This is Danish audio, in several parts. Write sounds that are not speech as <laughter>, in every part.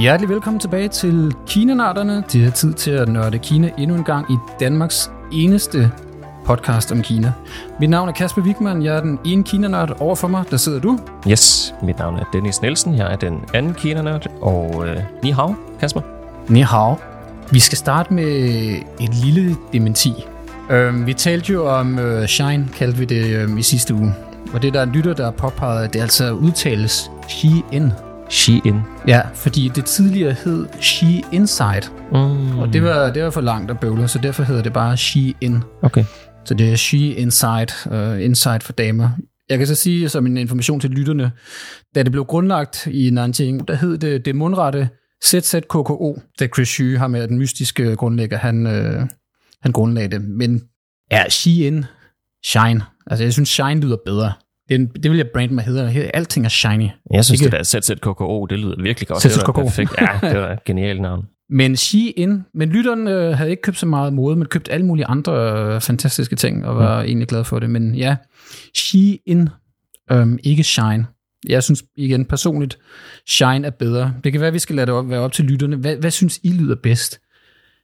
Hjertelig velkommen tilbage til Kina-nørderne. Det er tid til at nørde Kina endnu en gang i Danmarks eneste podcast om Kina. Mit navn er Kasper Wigman, jeg er den ene Kina-nørd. Over for mig, der sidder du. Yes, mit navn er Dennis Nielsen, jeg er den anden Kina-nørd, og øh, ni hao, Kasper. Ni hao. Vi skal starte med et lille dementi. Øhm, vi talte jo om øh, Shine, kaldte vi det øhm, i sidste uge. Og det der er en lytter, der har påpeget, det altså udtales Shein. Shein. Ja, fordi det tidligere hed She Inside, Mm. og det var, det var for langt at bøvle, så derfor hedder det bare Shein. Okay. Så det er She Inside, uh, Inside for damer. Jeg kan så sige som en information til lytterne, da det blev grundlagt i Nanjing, der hed det det mundrette ZZKKO, da Chris Xu, ham er den mystiske grundlægger, han, øh, han grundlagde det. Men ja, Shein, Shine. Altså jeg synes, Shine lyder bedre. Det, det vil jeg brande mig hedder. Alting er shiny. Jeg synes, Ikke- det der ZZKKO, det lyder virkelig godt. ZZKKO. Perfekt. Ja, det var et genialt navn. Men Shein, men lytteren øh, havde ikke købt så meget mode, men købt alle mulige andre øh, fantastiske ting, og var mm. egentlig glad for det. Men ja, Shein, øhm, ikke Shine. Jeg synes igen personligt, Shine er bedre. Det kan være, at vi skal lade det op, være op til lytterne. Hvad, hvad synes I lyder bedst?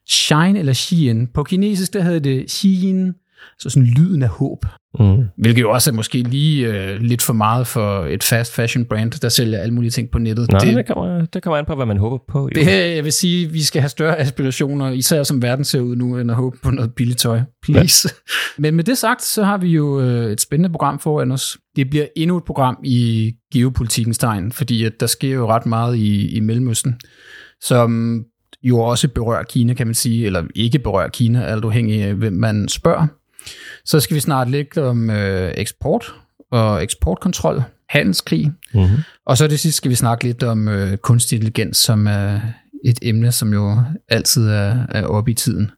Shine eller Shein? På kinesisk, der hedder det Shein, så sådan lyden af håb. Mm. Hvilket jo også er måske lige øh, lidt for meget for et fast fashion brand, der sælger alle mulige ting på nettet. Nå, det, det, kommer, det kommer an på, hvad man håber på. Jo. Det her, jeg vil sige, vi skal have større aspirationer, især som verden ser ud nu, end at håbe på noget billigt tøj. Please. Ja. <laughs> Men med det sagt, så har vi jo øh, et spændende program foran os. Det bliver endnu et program i geopolitikkens tegn, fordi at der sker jo ret meget i, i Mellemøsten, som jo også berører Kina, kan man sige, eller ikke berører Kina, alt afhængig af, hvem man spørger. Så skal vi snart lidt om øh, eksport og eksportkontrol, handelskrig, Mm-hmm. og så det sidste skal vi snakke lidt om øh, kunstig intelligens, som er et emne, som jo altid er, er oppe i tiden.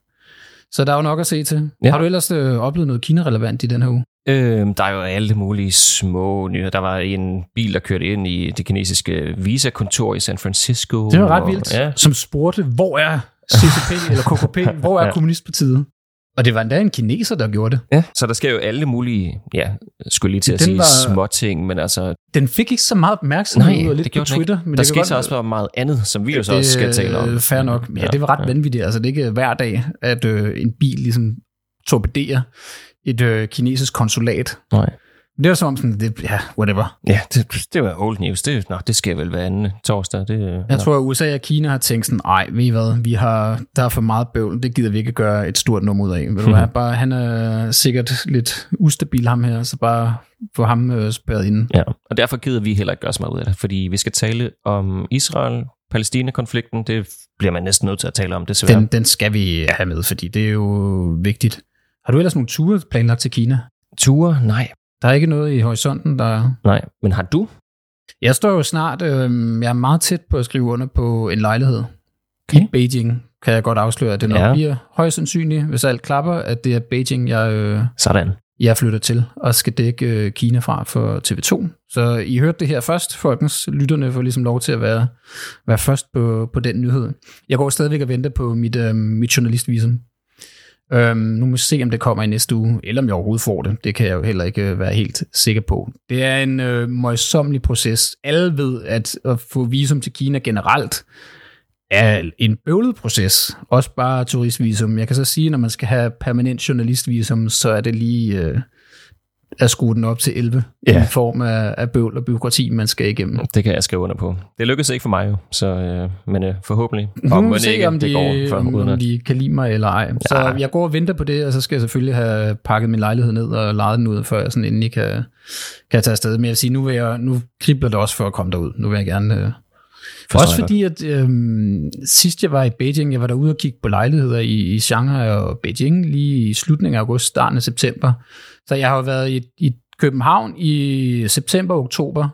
Så der er jo nok at se til. Ja. Har du ellers øh, oplevet noget Kina-relevant i den her uge? Øhm, der er jo alle mulige små nyheder. Der var en bil, der kørte ind i det kinesiske Visa-kontor i San Francisco. Det var ret og- vildt. Ja, Som spurgte, hvor er CCP eller KKP? Hvor er <laughs> Ja. Kommunistpartiet? Og det var endda en kineser, der gjorde det. ja. Så der sker jo alle mulige, ja, skulle lige til at Den sige var- små ting, men altså, Den fik ikke så meget opmærksomhed Nej, ud og lidt det på den ikke. Twitter. Men der skete godt- så også bare meget andet, som vi jo så også skal tale om. Fair nok. Ja, det var ret ja. vanvittigt. Altså, det er ikke hver dag, at øh, en bil ligesom torpederer et øh, kinesisk konsulat. Nej. Det var som om sådan, det, ja, whatever. Ja, det, det var old news. Det, nå, det sker vel hver anden torsdag. Det, Jeg nå. tror, at USA og Kina har tænkt sådan, ej, ved I hvad, vi har, der er for meget bøvl, det gider vi ikke gøre et stort nummer ud af. Ved du <laughs> hvad, bare, han er sikkert lidt ustabil ham her, så bare få ham øh, spærret inde. Ja, og derfor gider vi heller ikke gøre så meget ud af det, fordi vi skal tale om Israel-Palæstina-konflikten. Det bliver man næsten nødt til at tale om, desværre. Den, den skal vi have med, fordi det er jo vigtigt. Har du ellers nogle ture planlagt til Kina? Ture? Nej. Der er ikke noget i horisonten, der... Nej, men har du? Jeg står jo snart, øh, jeg er meget tæt på at skrive under på en lejlighed. Okay. I Beijing kan jeg godt afsløre, at det nok ja. Bliver højst sandsynligt, hvis alt klapper, at det er Beijing, jeg, øh, Sådan. jeg flytter til og skal dække øh, Kina fra for TV2. Så I hørte det her først, folkens. Lytterne får ligesom lov til at være, være først på, på den nyhed. Jeg går stadigvæk og venter på mit, øh, mit journalistvisum. Øhm, nu må vi se, om det kommer i næste uge, eller om jeg overhovedet får det. Det kan jeg jo heller ikke øh, være helt sikker på. Det er en øh, møjsommelig proces. Alle ved, at at få visum til Kina generelt er en bøvlet proces. Også bare turistvisum. Jeg kan så sige, når man skal have permanent journalistvisum, så er det lige øh, at skrue den op til 11 Ja. i form af, af bøvl og byråkrati, man skal igennem. Det kan jeg skrive under på. Det lykkedes ikke for mig jo, så, øh, men øh, forhåbentlig. Og må se, ikke, om de, det går for, om, de kan lide mig eller ej. Så Ja. jeg går og venter på det, og så skal jeg selvfølgelig have pakket min lejlighed ned og lejet den ud, før jeg sådan endelig kan, kan tage afsted. Men jeg vil sige, nu, vil jeg, nu kribler det også for at komme derud. Nu vil jeg gerne... Øh, Forstår også fordi, at øhm, sidst jeg var i Beijing, jeg var derude og kigge på lejligheder i, i Shanghai og Beijing lige i slutningen af august, starten af september. Så jeg har jo været i, i København i september og oktober,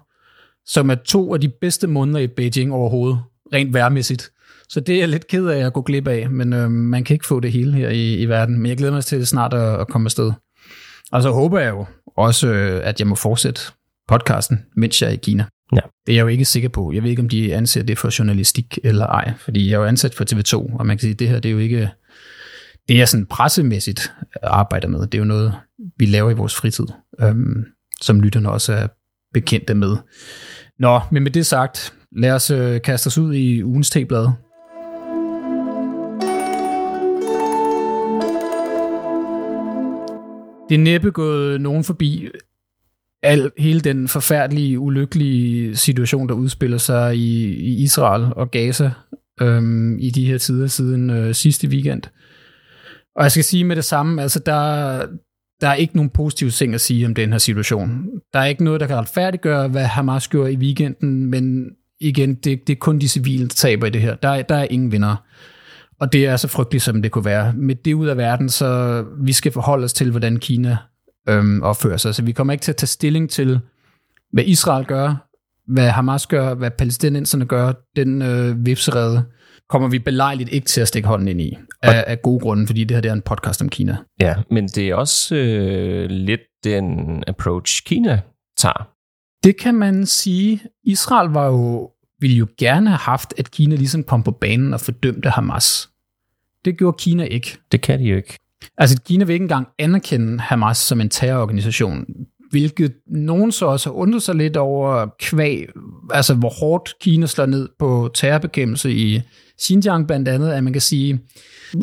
som er to af de bedste måneder i Beijing overhovedet, rent værmæssigt. Så det er jeg lidt ked af at gå glip af, men øhm, man kan ikke få det hele her i, i verden. Men jeg glæder mig til snart at, at komme afsted. Og så håber jeg jo også, øh, at jeg må fortsætte podcasten, mens jeg er i Kina. Ja. Det er jeg jo ikke sikker på. Jeg ved ikke, om de anser det for journalistik eller ej, fordi jeg er jo ansat for TV2, og man kan sige, at det her det er jo ikke det, jeg sådan pressemæssigt arbejder med. Det er jo noget, vi laver i vores fritid, øhm, som lytterne også er bekendte med. Nå, men med det sagt, lad os øh, kaste os ud i ugens teblad. Det er næppe gået nogen forbi al, hele den forfærdelige, ulykkelige situation, der udspiller sig i, i Israel og Gaza øhm, i de her tider siden øh, sidste weekend. Og jeg skal sige med det samme, altså der, der er ikke nogen positive ting at sige om den her situation. Der er ikke noget, der kan retfærdiggøre, hvad Hamas gjorde i weekenden, men igen, det, det er kun de civile, der taber i det her. Der, der er ingen vinder. Og det er så frygteligt, som det kunne være. Med det ud af verden, så vi skal forholde os til, hvordan Kina øhm, opfører sig. Så vi kommer ikke til at tage stilling til, hvad Israel gør, hvad Hamas gør, hvad palæstinenserne gør. Den øh, vipserede kommer vi belejligt ikke til at stikke hånden ind i, af, af gode grunde, fordi det her det er en podcast om Kina. Ja, men det er også øh, lidt den approach, Kina tager. Det kan man sige. Israel var jo, ville jo gerne have haft, at Kina ligesom kom på banen og fordømte Hamas. Det gjorde Kina ikke. Det kan de jo ikke. Altså, Kina vil ikke engang anerkende Hamas som en terrororganisation, hvilket nogen så også har undret sig lidt over kvæg, altså hvor hårdt Kina slår ned på terrorbekæmpelse i Xinjiang blandt andet, at man kan sige,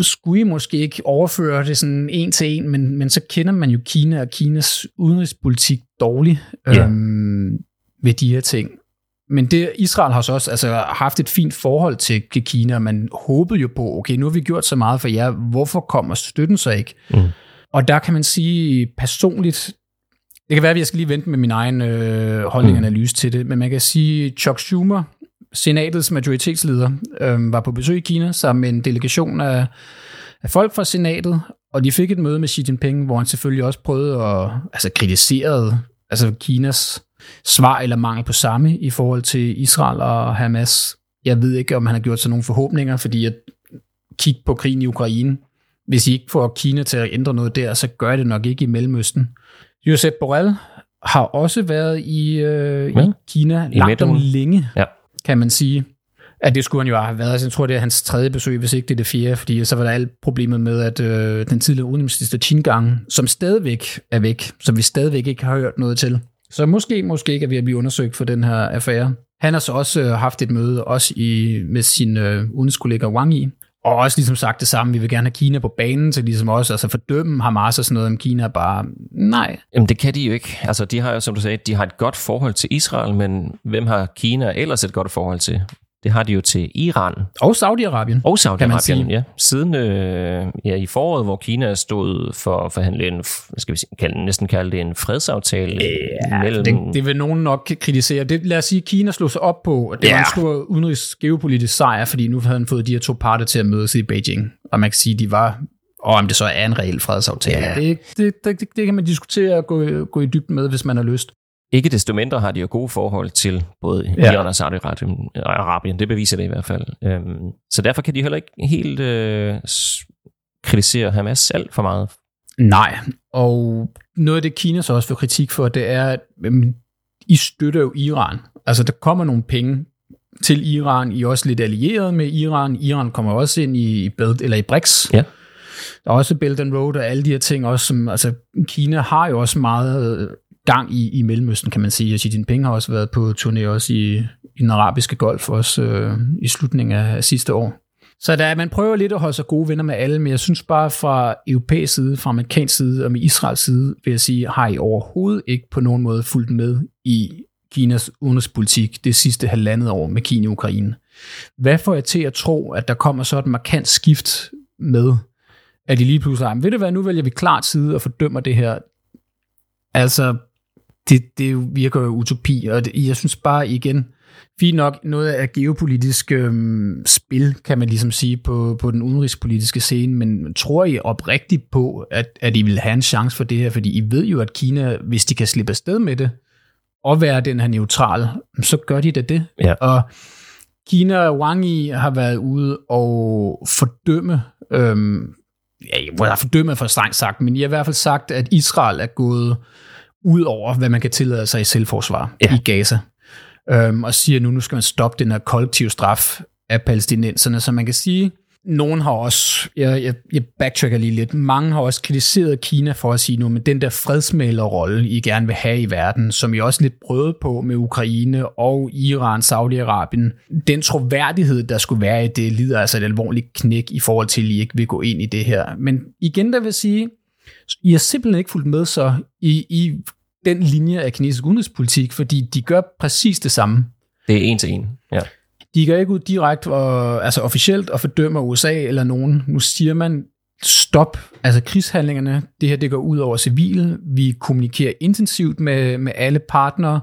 skulle I måske ikke overføre det sådan en til en, men, men så kender man jo Kina og Kinas udenrigspolitik dårligt ja. øhm, ved de her ting. Men det, Israel har så også altså, haft et fint forhold til Kina, og man håbede jo på, okay, nu har vi gjort så meget for jer, hvorfor kommer støtten så ikke? Mm. Og der kan man sige personligt, det kan være, at jeg skal lige vente med min egen øh, holdning og mm. analyse til det, men man kan sige, Chuck Schumer, senatets majoritetsleder, øh, var på besøg i Kina sammen med en delegation af, af folk fra senatet, og de fik et møde med Xi Jinping, hvor han selvfølgelig også prøvede at altså, kritisere altså Kinas svar eller mangel på samme i forhold til Israel og Hamas. Jeg ved ikke, om han har gjort sig nogle forhåbninger, fordi at kigge på krigen i Ukraine, hvis I ikke får Kina til at ændre noget der, så gør det nok ikke i Mellemøsten. Josep Borrell har også været i, øh, ja. i Kina I langt om længe, ja. kan man sige. At det skulle han jo have været. Jeg tror, det er hans tredje besøg, hvis ikke det er det fjerde, fordi så var der alt problemet med, at øh, den tidligere udenrigsminister Qin som stadigvæk er væk, som vi stadigvæk ikke har hørt noget til. Så måske, måske ikke er ved at blive undersøgt for den her affære. Han har så også øh, haft et møde også i, med sin øh, udenrigskollega Wang Yi, og også ligesom sagt det samme, vi vil gerne have Kina på banen til ligesom også altså fordømme Hamas og sådan noget, om Kina bare, nej. Jamen det kan de jo ikke. Altså de har jo, som du sagde, de har et godt forhold til Israel, men hvem har Kina ellers et godt forhold til? Det har de jo til Iran. Og Saudi-Arabien. Og Saudi-Arabien, ja. Siden øh, ja, i foråret, hvor Kina stod for at forhandle en, skal vi sige, kan næsten kalde det en fredsaftale ja, mellem... Det, det vil nogen nok kritisere. Det, lad os sige, at Kina slog sig op på, at det ja. var en stor udenrigs geopolitisk sejr, fordi nu havde han fået de her to parter til at mødes i Beijing. Og man kan sige, at de var og om det så er en reel fredsaftale. Ja. Det, det, det, det kan man diskutere og gå, gå i dybden med, hvis man har lyst. Ikke desto mindre har de jo gode forhold til både ja. Iran og Saudi-Arabien. Det beviser det i hvert fald. Øhm, så derfor kan de heller ikke helt øh, kritisere Hamas alt for meget. Nej, og noget af det Kina så også får kritik for, det er, at øhm, I støtter jo Iran. Altså der kommer nogle penge til Iran. I er også lidt allieret med Iran. Iran kommer også ind i, Belt, eller i BRICS. Ja. Der er også Belt and Road og alle de her ting også, som, altså Kina har jo også meget gang i, i Mellemøsten, kan man sige. Xi Jinping har også været på turné også i, i den arabiske golf, også øh, i slutningen af sidste år. Så der, man prøver lidt at holde sig gode venner med alle, men jeg synes bare fra europæisk side, fra amerikansk side og med Israels side, vil jeg sige, har I overhovedet ikke på nogen måde fulgt med i Kinas udenrigspolitik det sidste halvandet år med Kina og Ukraine. Hvad får jeg til at tro, at der kommer så et markant skift med, at de lige pludselig har, ved du hvad, nu vælger vi klart side og fordømmer det her. Altså, det, det virker jo utopi, og det, jeg synes bare igen, fint nok noget af geopolitisk øhm, spil, kan man ligesom sige, på, på den udenrigspolitiske scene, men tror I oprigtigt på, at, at I vil have en chance for det her? Fordi I ved jo, at Kina, hvis de kan slippe afsted med det, og være den her neutral, så gør de da det. Ja. Og Kina og Wang Yi har været ude og fordømme, øhm, ja, jeg fordømme for strengt sagt, men I har i hvert fald sagt, at Israel er gået ud over, hvad man kan tillade sig i selvforsvar ja. i Gaza. Øhm, og siger nu, nu skal man stoppe den her kollektive straf af palæstinenserne. Så man kan sige, nogen har også, jeg, jeg, jeg backtracker lige lidt, mange har også kritiseret Kina for at sige nu, men den der fredsmælerrolle, I gerne vil have i verden, som I også lidt prøvede på med Ukraine og Iran, Saudi-Arabien, den troværdighed, der skulle være i det, lider altså et alvorligt knæk i forhold til, at I ikke vil gå ind i det her. Men igen, der vil sige, I har simpelthen ikke fulgt med så i, i den linje af kinesisk udenrigspolitik, fordi de gør præcis det samme. Det er en til en, ja. De går ikke ud direkte og, altså officielt og fordømmer USA eller nogen. Nu siger man, stop, altså krigshandlingerne, det her det går ud over civile. Vi kommunikerer intensivt med, med alle partnere,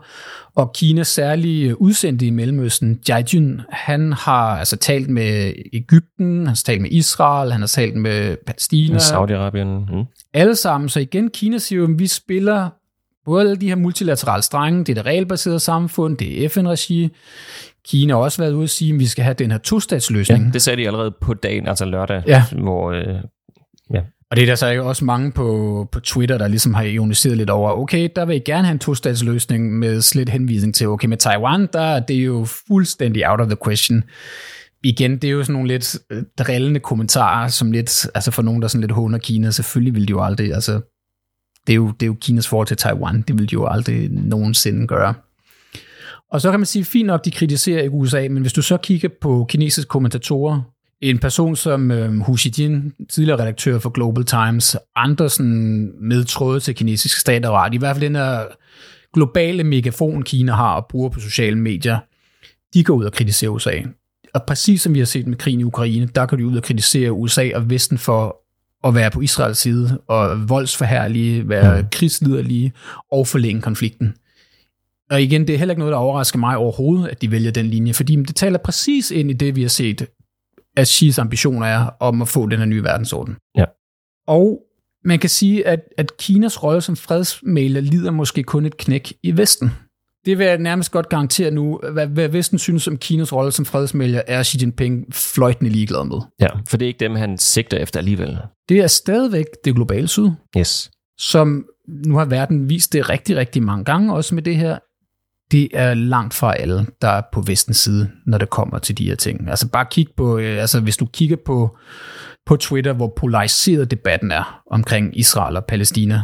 og Kinas særlige udsendte i Mellemøsten, Jajun, han har altså talt med Ægypten, han har talt med Israel, han har talt med Palæstina. Saudi-Arabien. Mm. Alle sammen. Så igen, Kina siger jo, at vi spiller både alle de her multilaterale strenge, det er det regelbaserede samfund, det er FN-regi. Kina har også været ude og sige, at vi skal have den her tostatsløsning. Ja, det sagde de allerede på dagen, altså lørdag, ja. hvor... Øh. Og det er der så ikke også mange på, på Twitter, der ligesom har ioniseret lidt over, okay, der vil I gerne have en tostatsløsning med slet henvisning til, okay, med Taiwan, der er jo fuldstændig out of the question. Igen, det er jo sådan nogle lidt øh, drillende kommentarer, som lidt, altså for nogen, der sådan lidt håner Kina, selvfølgelig vil de jo aldrig, altså det er jo, det er jo Kinas forhold til Taiwan. Det vil de jo aldrig nogensinde gøre. Og så kan man sige, fint nok, de kritiserer ikke USA, men hvis du så kigger på kinesiske kommentatorer, en person som øh, Hu Xijin, tidligere redaktør for Global Times, andre sådan medtråde til kinesisk stat og ret, i hvert fald den her globale megafon, Kina har og bruger på sociale medier, de går ud og kritiserer USA. Og præcis som vi har set med krigen i Ukraine, der går de ud og kritisere USA og Vesten for at være på Israels side, og voldsforhærlige, være mm. krigsliderlige og forlænge konflikten. Og igen, det er heller ikke noget, der overrasker mig overhovedet, at de vælger den linje, fordi det taler præcis ind i det, vi har set, at Xi's ambitioner er om at få den her nye verdensorden. Ja. Og man kan sige, at, at Kinas rolle som fredsmæler lider måske kun et knæk i Vesten. Det vil jeg nærmest godt garantere nu. Hvad, hvad Vesten synes om Kinas rolle som fredsmælger, er Xi Jinping fløjtende ligeglad med. Ja, for det er ikke dem, han sigter efter alligevel. Det er stadigvæk det globale syd. Yes. Som nu har verden vist det rigtig, rigtig mange gange, også med det her. Det er langt fra alle, der er på vestens side, når det kommer til de her ting. Altså bare kig på, øh, altså hvis du kigger på, på Twitter, hvor polariseret debatten er omkring Israel og Palæstina,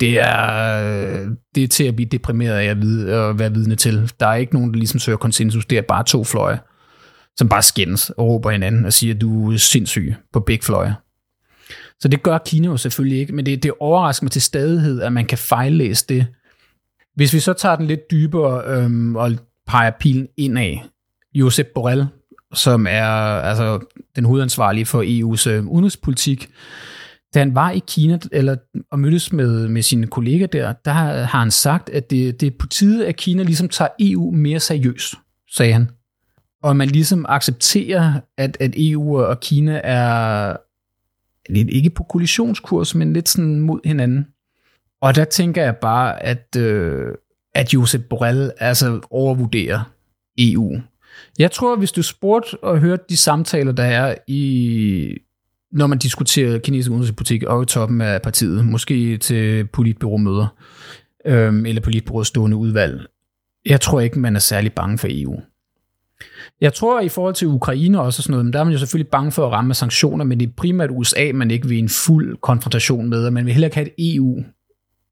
det er, øh, det er til at blive deprimeret af at, vide, at være vidne til. Der er ikke nogen, der ligesom søger konsensus. Det er bare to fløje, som bare skændes og råber hinanden og siger, at du er sindssyg på begge fløje. Så det gør Kina jo selvfølgelig ikke, men det, det overrasker mig til stadighed, at man kan fejllæse det. Hvis vi så tager den lidt dybere øhm, og peger pilen indad, Josep Borrell, som er altså, den hovedansvarlige for EU's øh, udenrigspolitik, da han var i Kina eller, og mødtes med, med sine kolleger der, der har han sagt, at det, det er på tide, at Kina ligesom tager EU mere seriøst, sagde han. Og man ligesom accepterer, at, at EU og Kina er lidt ikke på kollisionskurs, men lidt sådan mod hinanden. Og der tænker jeg bare, at, øh, at Josep Borrell altså overvurderer EU. Jeg tror, hvis du spurgte og hørte de samtaler, der er i når man diskuterer kinesisk udenrigspolitik og i toppen af partiet, måske til politbyråmøder øhm, eller politbyråets stående udvalg. Jeg tror ikke, man er særlig bange for EU. Jeg tror i forhold til Ukraine også sådan noget, men der er man jo selvfølgelig bange for at ramme sanktioner, men det er primært USA, man ikke vil en fuld konfrontation med, og man vil heller ikke have et EU,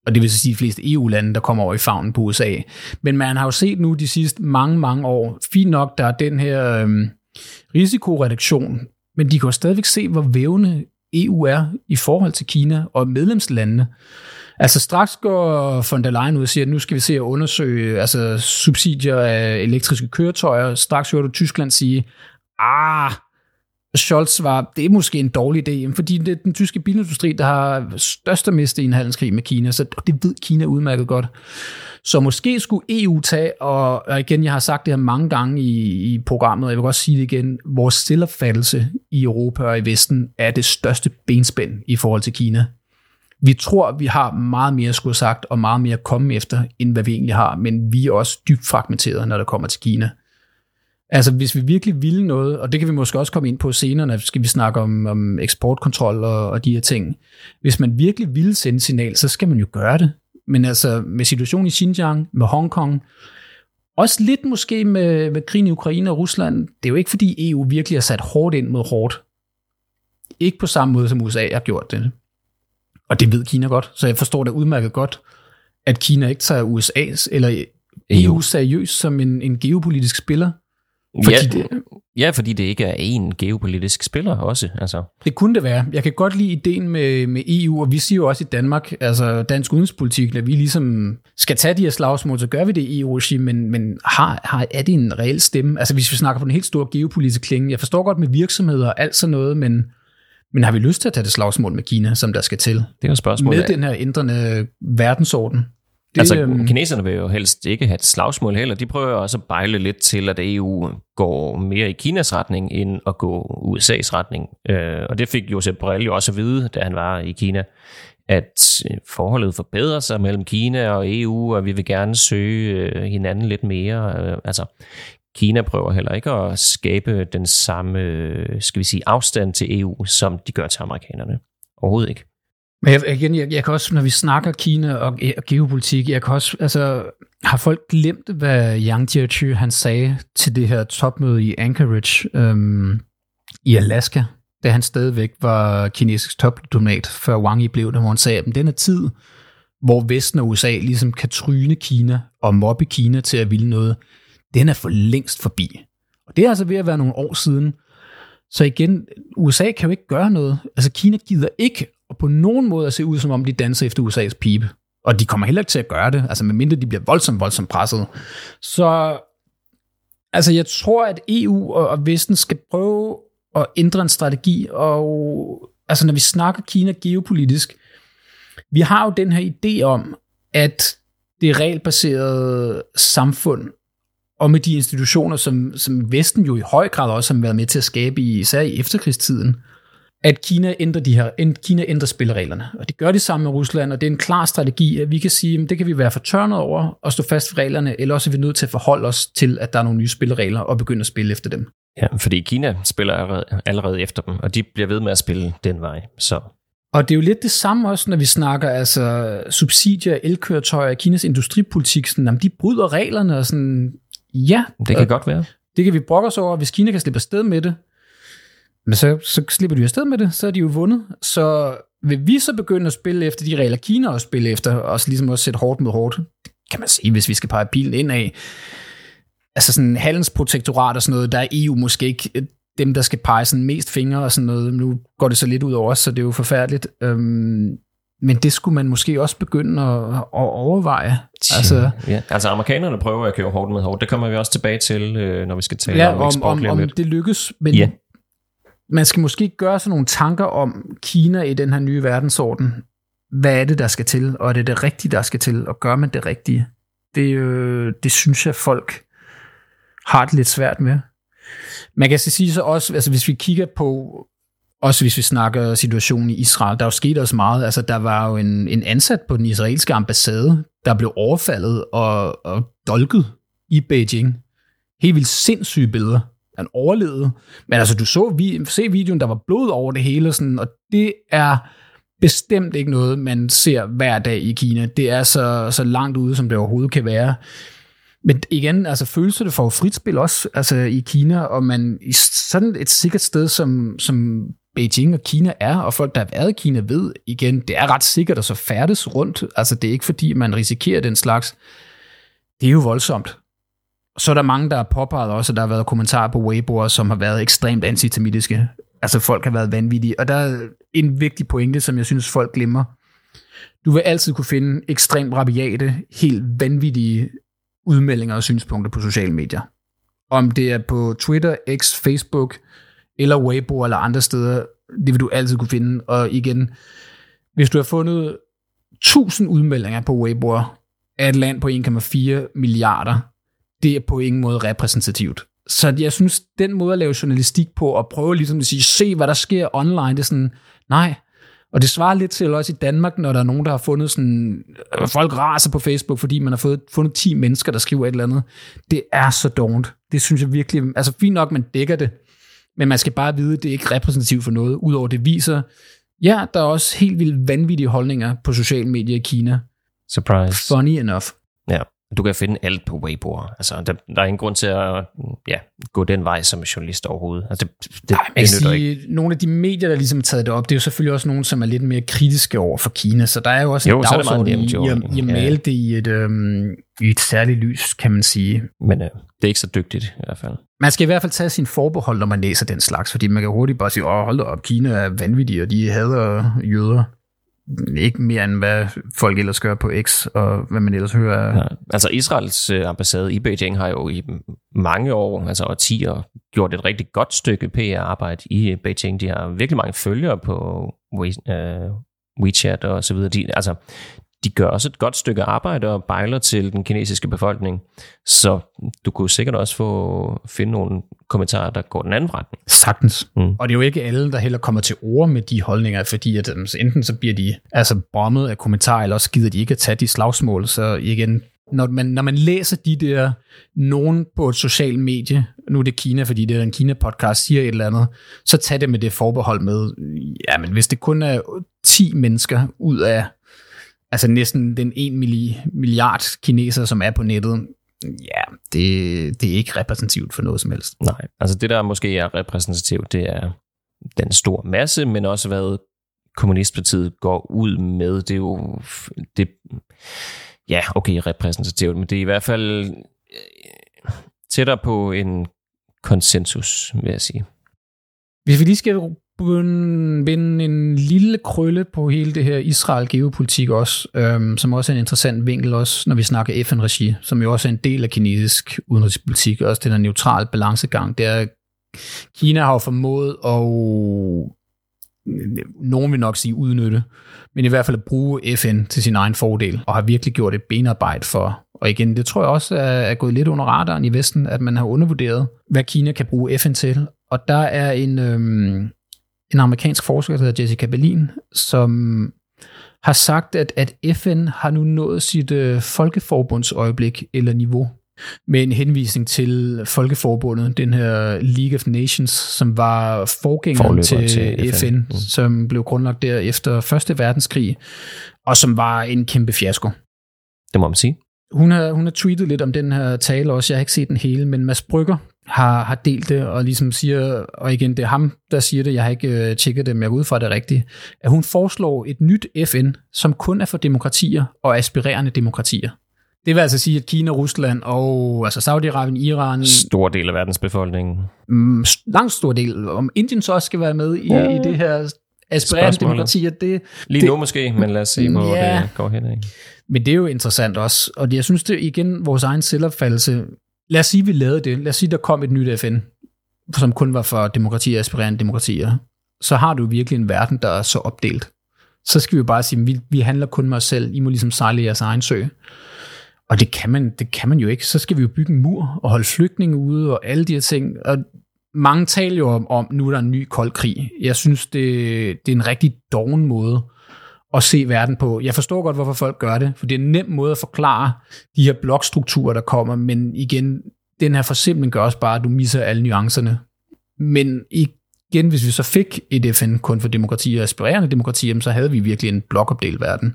og det vil sige de fleste EU-lande, der kommer over i favnen på USA. Men man har jo set nu de sidste mange, mange år, fint nok, der er den her øhm, risikoreduktion men de kan jo stadigvæk se, hvor vævende EU er i forhold til Kina og medlemslandene. Altså straks går von der Leyen ud og siger, at nu skal vi se at undersøge altså, subsidier af elektriske køretøjer. Straks hører du Tyskland sige, ah, Scholz var, det er måske en dårlig idé, fordi det er den tyske bilindustri, der har størst at miste i en handelskrig med Kina, så det ved Kina udmærket godt. Så måske skulle EU tage, og, og igen, jeg har sagt det her mange gange i, i programmet, og jeg vil godt sige det igen, vores stillopfattelse i Europa og i Vesten er det største benspænd i forhold til Kina. Vi tror, vi har meget mere skulle sagt, og meget mere at komme efter, end hvad vi egentlig har, men vi er også dybt fragmenteret, når det kommer til Kina. Altså, hvis vi virkelig ville noget, og det kan vi måske også komme ind på senere, når skal vi snakke om, om eksportkontrol og, og de her ting. Hvis man virkelig ville sende signal, så skal man jo gøre det. Men altså, med situationen i Xinjiang, med Hongkong, også lidt måske med, med krigen i Ukraine og Rusland, det er jo ikke fordi EU virkelig har sat hårdt ind mod hårdt. ikke på samme måde, som USA har gjort det. Og det ved Kina godt, så jeg forstår det udmærket godt, at Kina ikke tager USA's eller EU seriøst som en, en geopolitisk spiller. Fordi ja, det, ja, fordi det ikke er en geopolitisk spiller også. Altså. Det kunne det være. Jeg kan godt lide ideen med, med EU, og vi siger jo også i Danmark, altså dansk udenrigspolitik, at vi ligesom skal tage de her slagsmål, så gør vi det i EU-regi, men, men har, har, er det en reel stemme? Altså hvis vi snakker på en helt stor geopolitisk klinge, jeg forstår godt med virksomheder og alt sådan noget, men, men har vi lyst til at tage det slagsmål med Kina, som der skal til? Det er jo spørgsmålet. Med den her ændrende verdensorden. Det, altså, øhm, kineserne vil jo helst ikke have et slagsmål heller. De prøver også at bejle lidt til, at EU går mere i Kinas retning, end at gå USA's retning. Øh, og det fik Josep Borrell jo også at vide, da han var i Kina, at øh, forholdet forbedrer sig mellem Kina og EU, og vi vil gerne søge øh, hinanden lidt mere. Altså, Kina prøver heller ikke at skabe den samme, skal vi sige, afstand til EU, som de gør til amerikanerne. Overhovedet ikke. Men jeg, igen, jeg, jeg kan også, når vi snakker Kina og, og geopolitik, jeg kan også, altså, har folk glemt, hvad Yang Jiechi han sagde til det her topmøde i Anchorage øhm, i Alaska, da han stadigvæk var kinesisk topdiplomat, før Wang Yi blev det, hvor han sagde, at den er tid, hvor Vesten og USA ligesom kan tryne Kina og mobbe Kina til at ville noget, den er for længst forbi. Og det er altså ved at være nogle år siden. Så igen, USA kan jo ikke gøre noget. Altså Kina gider ikke og på nogen måde at se ud, som om de danser efter USA's pipe. Og de kommer heller ikke til at gøre det, altså medmindre de bliver voldsomt, voldsomt presset. Så altså jeg tror, at EU og Vesten skal prøve at ændre en strategi, og altså når vi snakker Kina geopolitisk, vi har jo den her idé om, at det regelbaserede samfund, og med de institutioner, som, som Vesten jo i høj grad også har været med til at skabe, i, især i efterkrigstiden, at Kina ændrer, de her, Kina ændrer spillereglerne. Og det gør de sammen med Rusland, og det er en klar strategi, at vi kan sige, at det kan vi være fortørnet over og stå fast for reglerne, eller også er vi nødt til at forholde os til, at der er nogle nye spilleregler, og begynde at spille efter dem. Ja, fordi Kina spiller allerede, allerede efter dem, og de bliver ved med at spille den vej. Så og det er jo lidt det samme også, når vi snakker altså subsidier, elkøretøjer, Kinas industripolitik, sådan, jamen, de bryder reglerne og sådan, ja. Det kan godt være. Det kan vi brokke os over, hvis Kina kan slippe afsted med det, men så, så slipper de afsted med det, så er de jo vundet. Så vil vi så begynde at spille efter de regler, Kina også spille efter, og så ligesom også sætte hårdt mod hårdt, kan man sige, hvis vi skal pege pilen ind af. Altså sådan handelsprotektorat og sådan noget, der er EU måske ikke øh, dem, der skal pege sådan mest fingre og sådan noget. Nu går det så lidt ud over os, så det er jo forfærdeligt. Øhm, men det skulle man måske også begynde at, at overveje. Altså, ja. altså amerikanerne prøver at køre hårdt med hårdt. Det kommer vi også tilbage til, øh, når vi skal tale ja, om eksport om, om, om det lykkes. Men, ja man skal måske gøre sig nogle tanker om Kina i den her nye verdensorden. Hvad er det, der skal til? Og er det det rigtige, der skal til? Og gør man det rigtige? Det, øh, det synes jeg, folk har det lidt svært med. Man kan så sige så også, altså hvis vi kigger på, også hvis vi snakker situationen i Israel, der er jo sket også meget. Altså der var jo en, en ansat på den israelske ambassade, der blev overfaldet og, og dolket i Beijing. Helt vildt sindssyge billeder han overlevede. Men altså, du så vi, se videoen, der var blod over det hele, sådan, og det er bestemt ikke noget, man ser hver dag i Kina. Det er så, så langt ude, som det overhovedet kan være. Men igen, altså følelserne det jo frit spil også altså i Kina, og man i sådan et sikkert sted, som, som Beijing og Kina er, og folk, der har været i Kina, ved igen, det er ret sikkert at så færdes rundt. Altså det er ikke fordi, man risikerer den slags. Det er jo voldsomt. Så er der mange, der har påpeget også, at der har været kommentarer på Weibo, som har været ekstremt antisemitiske. Altså folk har været vanvittige. Og der er en vigtig pointe, som jeg synes, folk glemmer. Du vil altid kunne finde ekstremt rabiate, helt vanvittige udmeldinger og synspunkter på sociale medier. Om det er på Twitter, X, Facebook eller Weibo eller andre steder, det vil du altid kunne finde. Og igen, hvis du har fundet 1000 udmeldinger på Weibo af et land på 1,4 milliarder, det er på ingen måde repræsentativt. Så jeg synes, den måde at lave journalistik på, og prøve ligesom at sige, se hvad der sker online, det er sådan, nej. Og det svarer lidt til også i Danmark, når der er nogen, der har fundet sådan, øh, folk raser på Facebook, fordi man har fået, fundet 10 mennesker, der skriver et eller andet. Det er så dårligt. Det synes jeg virkelig, altså fint nok, man dækker det, men man skal bare vide, at det er ikke repræsentativt for noget, udover det viser, ja, der er også helt vildt vanvittige holdninger på sociale medier i Kina. Surprise. Funny enough. Ja, du kan finde alt på Weibo. Altså, der, der er ingen grund til at ja, gå den vej som journalist overhovedet. Altså, det, det, Nej, det sige, ikke. Nogle af de medier, der ligesom har taget det op, det er jo selvfølgelig også nogle, som er lidt mere kritiske over for Kina. Så der er jo også jo, en dagsorden i, i, i at male det i et, øhm, i et særligt lys, kan man sige. Men øh, det er ikke så dygtigt i hvert fald. Man skal i hvert fald tage sin forbehold, når man læser den slags, fordi man kan hurtigt bare sige, åh, hold da op, Kina er vanvittige, og de hader jøder ikke mere end hvad folk ellers gør på X, og hvad man ellers hører. Ja, altså Israels øh, ambassade i Beijing har jo i mange år, altså årtier, gjort et rigtig godt stykke PR-arbejde i øh, Beijing. De har virkelig mange følgere på øh, WeChat og så videre. De, altså, de gør også et godt stykke arbejde og bejler til den kinesiske befolkning. Så du kunne sikkert også få finde nogle kommentarer, der går den anden retning. Sagtens. Mm. Og det er jo ikke alle, der heller kommer til ord med de holdninger, fordi at, altså, enten så bliver de altså bommet af kommentarer, eller også gider de ikke at tage de slagsmål. Så igen, når man, når man læser de der, nogen på et socialt medie, nu er det Kina, fordi det er en Kina-podcast, siger et eller andet, så tag det med det forbehold med, ja, men hvis det kun er 10 mennesker ud af altså næsten den 1 milliard kinesere, som er på nettet, ja, det, det er ikke repræsentativt for noget som helst. Nej, altså det der måske er repræsentativt, det er den store masse, men også hvad kommunistpartiet går ud med, det er jo, det, ja, okay, repræsentativt, men det er i hvert fald øh, tættere på en konsensus, vil jeg sige. Hvis vi lige skal binde en lille krølle på hele det her Israel-geopolitik også, øhm, som også er en interessant vinkel også, når vi snakker FN-regi, som jo også er en del af kinesisk udenrigspolitik, også den her neutral balancegang. Det er, Kina har jo formået at nogen vil nok sige udnytte, men i hvert fald at bruge FN til sin egen fordel, og har virkelig gjort et benarbejde for. Og igen, det tror jeg også er gået lidt under radaren i Vesten, at man har undervurderet, hvad Kina kan bruge FN til. Og der er en, øhm, en amerikansk forsker, der hedder Jessica Berlin, som har sagt, at, at FN har nu nået sit øh, folkeforbundsøjeblik eller niveau med en henvisning til Folkeforbundet, den her League of Nations, som var forgængeren til, til FN, FN mm. som blev grundlagt der efter Første Verdenskrig, og som var en kæmpe fiasko. Det må man sige. Hun har, hun har tweetet lidt om den her tale også, jeg har ikke set den hele, men Mads Brygger har, har delt det, og ligesom siger, og igen, det er ham, der siger det, jeg har ikke øh, tjekket det, men jeg går ud fra det rigtigt, at hun foreslår et nyt FN, som kun er for demokratier og aspirerende demokratier. Det vil altså sige, at Kina, Rusland og altså Saudi-Arabien, Iran... Stor del af verdens befolkning. Mm, langt stor del. Om Indien så også skal være med i, ja. i det her aspirerende demokratier, det... Lige det, nu måske, men lad os se, hvor ja, det går hen. Ikke? Men det er jo interessant også, og jeg synes det igen, vores egen selvopfattelse, lad os sige, vi lavede det, lad os sige, der kom et nyt FN, som kun var for demokratier, aspirerende demokratier, så har du virkelig en verden, der er så opdelt. Så skal vi jo bare sige, at vi, vi handler kun med os selv, I må ligesom sejle jeres egen sø. Og det kan, man, det kan man jo ikke. Så skal vi jo bygge en mur og holde flygtninge ude og alle de her ting. Og mange taler jo om, om nu er der en ny kold krig. Jeg synes, det, det er en rigtig doven måde at se verden på. Jeg forstår godt, hvorfor folk gør det, for det er en nem måde at forklare de her blokstrukturer, der kommer, men igen, den her forsimpling gør også bare, at du misser alle nuancerne. Men igen, hvis vi så fik et FN kun for demokrati og aspirerende demokrati, så havde vi virkelig en blokopdelt verden.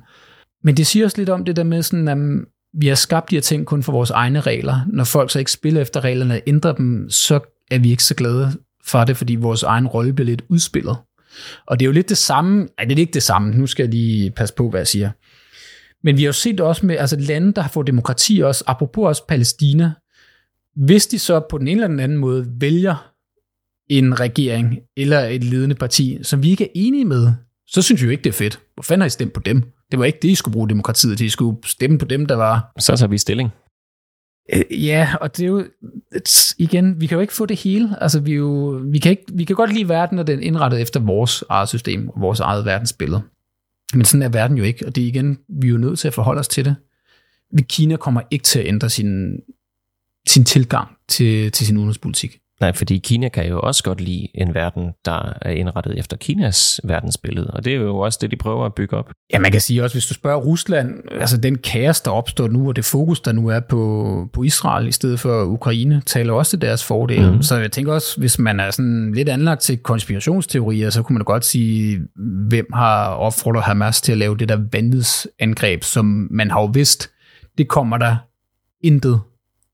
Men det siger også lidt om det der med sådan, at vi har skabt de her ting kun for vores egne regler. Når folk så ikke spiller efter reglerne og ændrer dem, så er vi ikke så glade for det, fordi vores egen rolle bliver lidt udspillet. Og det er jo lidt det samme, nej, det er ikke det samme, nu skal jeg lige passe på, hvad jeg siger. Men vi har jo set det også med altså lande, der har fået demokrati også, apropos også Palæstina, hvis de så på den ene eller den anden måde vælger en regering eller et ledende parti, som vi ikke er enige med, så synes vi jo ikke, det er fedt. Hvor fanden har I stemt på dem? Det var ikke det, I skulle bruge demokratiet til. I skulle stemme på dem, der var... Så tager vi stilling. Øh, ja, og det er jo, igen, vi kan jo ikke få det hele. Altså, vi, jo, vi, kan ikke, vi kan godt lide verden, når den er indrettet efter vores eget system og vores eget verdensbillede. Men sådan er verden jo ikke, og det er igen, vi er jo nødt til at forholde os til det. Kina kommer ikke til at ændre sin, sin tilgang til, til sin udenrigspolitik. Nej, fordi Kina kan jo også godt lide en verden, der er indrettet efter Kinas verdensbillede, og det er jo også det, de prøver at bygge op. Ja, man kan sige også, hvis du spørger Rusland, altså den kaos, der opstår nu, og det fokus, der nu er på, på Israel i stedet for Ukraine, taler også til deres fordel. Mm. Så jeg tænker også, hvis man er sådan lidt anlagt til konspirationsteorier, så kunne man godt sige, hvem har opfordret Hamas til at lave det der vanvidsangreb, som man har jo vidst, det kommer der intet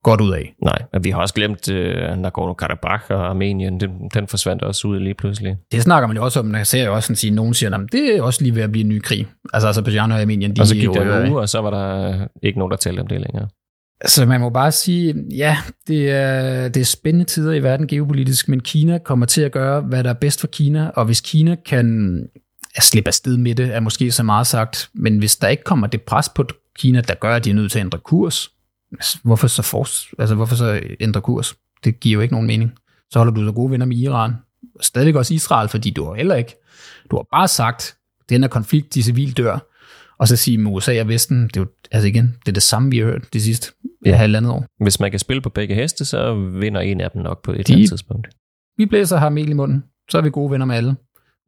godt ud af. Nej, og vi har også glemt uh, Nagorno-Karabakh og Armenien. Den, den forsvandt også ud lige pludselig. Det snakker man jo også om, når jeg ser jo også sådan sige, nogen siger, at det er også lige ved at blive en ny krig. Altså Azerbaijan og Armenien, de og så gik der en uge, og så var der ikke nogen, der talte om det længere. Så man må bare sige, ja, det er, det er spændende tider i verden geopolitisk, men Kina kommer til at gøre, hvad der er bedst for Kina, og hvis Kina kan ja, slippe afsted med det, er måske så meget sagt, men hvis der ikke kommer det pres på Kina, der gør, at de er nødt til at ændre kurs, hvorfor så, for, altså, hvorfor så ændre kurs? Det giver jo ikke nogen mening. Så holder du så gode venner med Iran, og stadig også Israel, fordi du har heller ikke, du har bare sagt, den her konflikt, de civil dør, og så sige med USA og Vesten, det er jo, altså igen, det er det samme, vi har hørt det sidste ja. halvandet år. Hvis man kan spille på begge heste, så vinder en af dem nok på et de, eller andet tidspunkt. Vi blæser har mel i munden, så er vi gode venner med alle,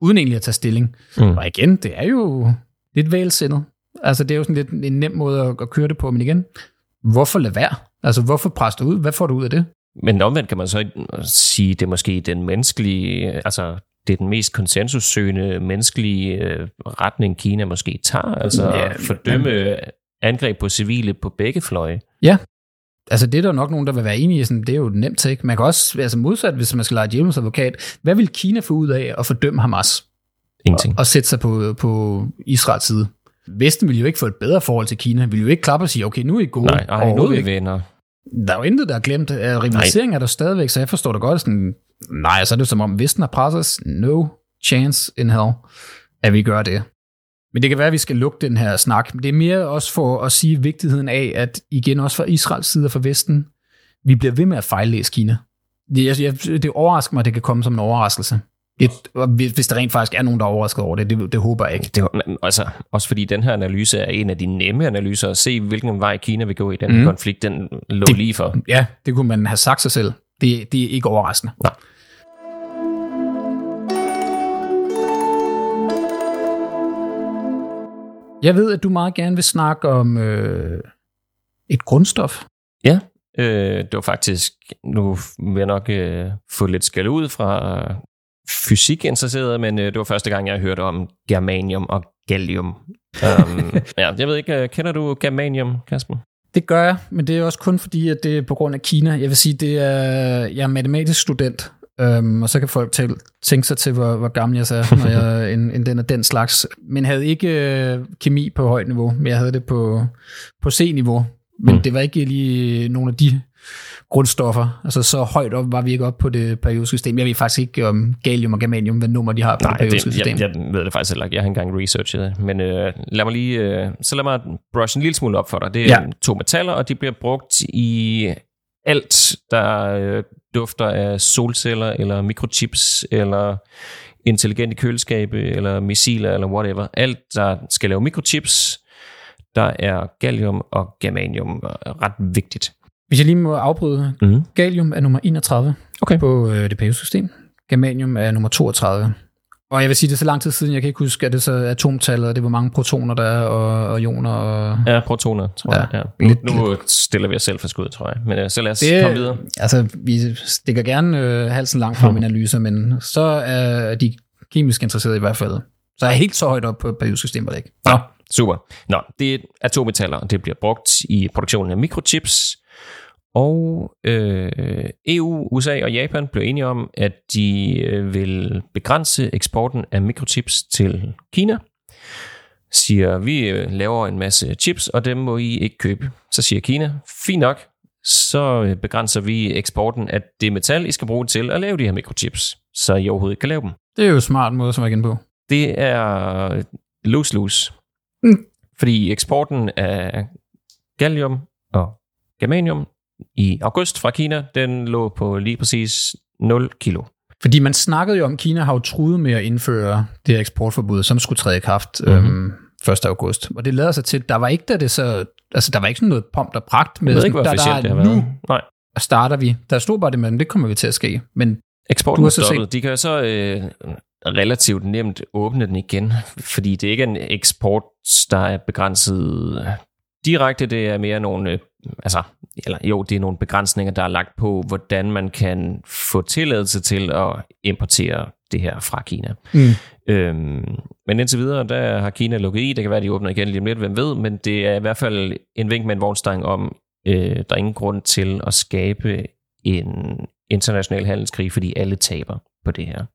uden egentlig at tage stilling. Mm. Og igen, det er jo lidt vælsindet. Altså, det er jo sådan lidt en nem måde at, at køre det på, men igen, hvorfor lade være? Altså, hvorfor presse ud? Hvad får du ud af det? Men omvendt kan man så sige, det er måske den menneskelige, altså det er den mest konsensussøgende menneskelige øh, retning, Kina måske tager. Altså ja, fordømme men, angreb på civile på begge fløje. Ja, altså det er der nok nogen, der vil være enige i. Sådan, det er jo nemt ikke. Man kan også, altså modsat, hvis man skal lege djævelens advokat, hvad vil Kina få ud af at fordømme Hamas? Ingenting. Og, og sætte sig på, på Israels side. Vesten vil jo ikke få et bedre forhold til Kina. Vil jo ikke klappe og sige, okay, nu er I gode. Nej, ej, nu er vi venner. Der er jo intet, der er glemt. Rivalisering er der stadigvæk, så jeg forstår det godt. Sådan, nej, så er det som om, Vesten har presset os. No chance in hell, at vi gør det. Men det kan være, at vi skal lukke den her snak. Men det er mere også for at sige vigtigheden af, at igen også fra Israels side og fra Vesten, vi bliver ved med at fejllæse Kina. Det, jeg, det overrasker mig, at det kan komme som en overraskelse. Det, hvis der rent faktisk er nogen, der er overrasket over det, det, det håber jeg ikke. Det, altså, også fordi den her analyse er en af de nemme analyser, at se, hvilken vej Kina vil gå i den mm. konflikt, den lå det, lige for. Ja, det kunne man have sagt sig selv. Det, det er ikke overraskende. Nej. Jeg ved, at du meget gerne vil snakke om øh, et grundstof. Ja, øh, det var faktisk, nu vil jeg nok øh, få lidt skæld ud fra øh, fysikinteresseret, men øh, det var første gang, jeg hørte om germanium og gallium. um, <laughs> ja, jeg ved ikke, øh, kender du germanium, Kasper? Det gør jeg, men det er også kun fordi, at det er på grund af Kina. Jeg vil sige, det er, jeg er matematisk student, Um, og så kan folk tæl, tænke sig til, hvor, hvor gammel jeg er, når jeg <laughs> en, en den og den slags. Men havde ikke uh, kemi på højt niveau, men jeg havde det på, på C-niveau. Men mm. det var ikke lige nogle af de grundstoffer. Altså så højt op var vi ikke op på det periodiske system. Jeg ved faktisk ikke om gallium og germanium, hvad nummer de har på Nej, det periodiske det, system. Jeg, jeg ved det faktisk heller ikke. Jeg har engang researchet det. Men øh, lad mig lige, øh, så lad mig brush en lille smule op for dig. Det er ja. to metaller, og de bliver brugt i alt, der øh, dufter af solceller, eller mikrochips, eller intelligente køleskabe, eller missiler, eller whatever. Alt, der skal lave mikrochips, der er gallium og germanium ret vigtigt. Hvis jeg lige må afbryde. Mm. Gallium er nummer 31 okay. på øh, det periodiske Germanium er nummer 32. Og jeg vil sige, det er så lang tid siden, jeg kan ikke huske, at det så atomtallet, og det var mange protoner, der er, og, og ioner. Og... Ja, protoner, tror ja, jeg. Ja. Nu, lidt, nu lidt. stiller vi os selv for skud, tror jeg. Men uh, så lad os det, komme videre. Altså, vi stikker gerne øh, halsen langt fra min analyse, men så er de kemisk interesserede i hvert fald. Så er jeg helt så højt op på periodsystemet ikke. Ja, super. Nå, det er atommetaller, og det bliver brugt i produktionen af mikrochips, og øh, EU, USA og Japan blev enige om, at de øh, vil begrænse eksporten af mikrochips til Kina. Siger, vi øh, laver en masse chips, og dem må I ikke købe. Så siger Kina, fint nok, så øh, begrænser vi eksporten af det metal, I skal bruge til at lave de her mikrochips, så I overhovedet ikke kan lave dem. Det er jo en smart måde, som jeg kan på. Det er lose-lose. Mm. Fordi eksporten af gallium og germanium i august fra Kina, den lå på lige præcis 0 kilo. Fordi man snakkede jo om, at Kina har jo truet med at indføre det her eksportforbud, som skulle træde i kraft mm-hmm. øhm, 1. august. Og det lader sig til, der var ikke der det så, altså der var ikke sådan noget pomp og pragt med, jeg ved ikke, hvor der, der, været. Nu Nej. starter vi. Der stod bare det, men det kommer vi til at ske. Men Eksporten er stoppet. De kan jo så øh, relativt nemt åbne den igen, <laughs> fordi det ikke er en eksport, der er begrænset direkte. Det er mere nogle, øh, altså, eller jo, det er nogle begrænsninger, der er lagt på, hvordan man kan få tilladelse til at importere det her fra Kina. Mm. Øhm, men indtil videre, der har Kina lukket i. Det kan være, de åbner igen lige om lidt, hvem ved, men det er i hvert fald en vink med en vognstang om, øh, der er ingen grund til at skabe en international handelskrig, fordi alle taber på det her.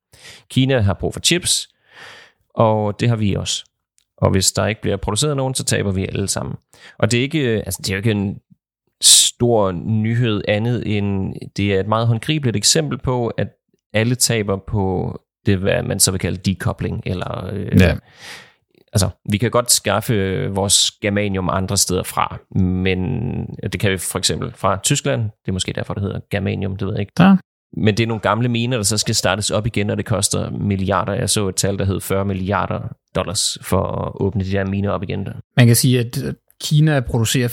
Kina har brug for chips, og det har vi også. Og hvis der ikke bliver produceret nogen, så taber vi alle sammen. Og det er ikke, altså det er jo ikke en stor nyhed andet end, det er et meget håndgribeligt eksempel på, at alle taber på det, hvad man så vil kalde decoupling, eller øh, ja. altså, vi kan godt skaffe vores germanium andre steder fra, men det kan vi for eksempel fra Tyskland, det er måske derfor, det hedder germanium, det ved jeg ikke. Ja. Men det er nogle gamle miner, der så skal startes op igen, og det koster milliarder. Jeg så et tal, der hed 40 milliarder dollars for at åbne de der miner op igen. Man kan sige, at Kina producerer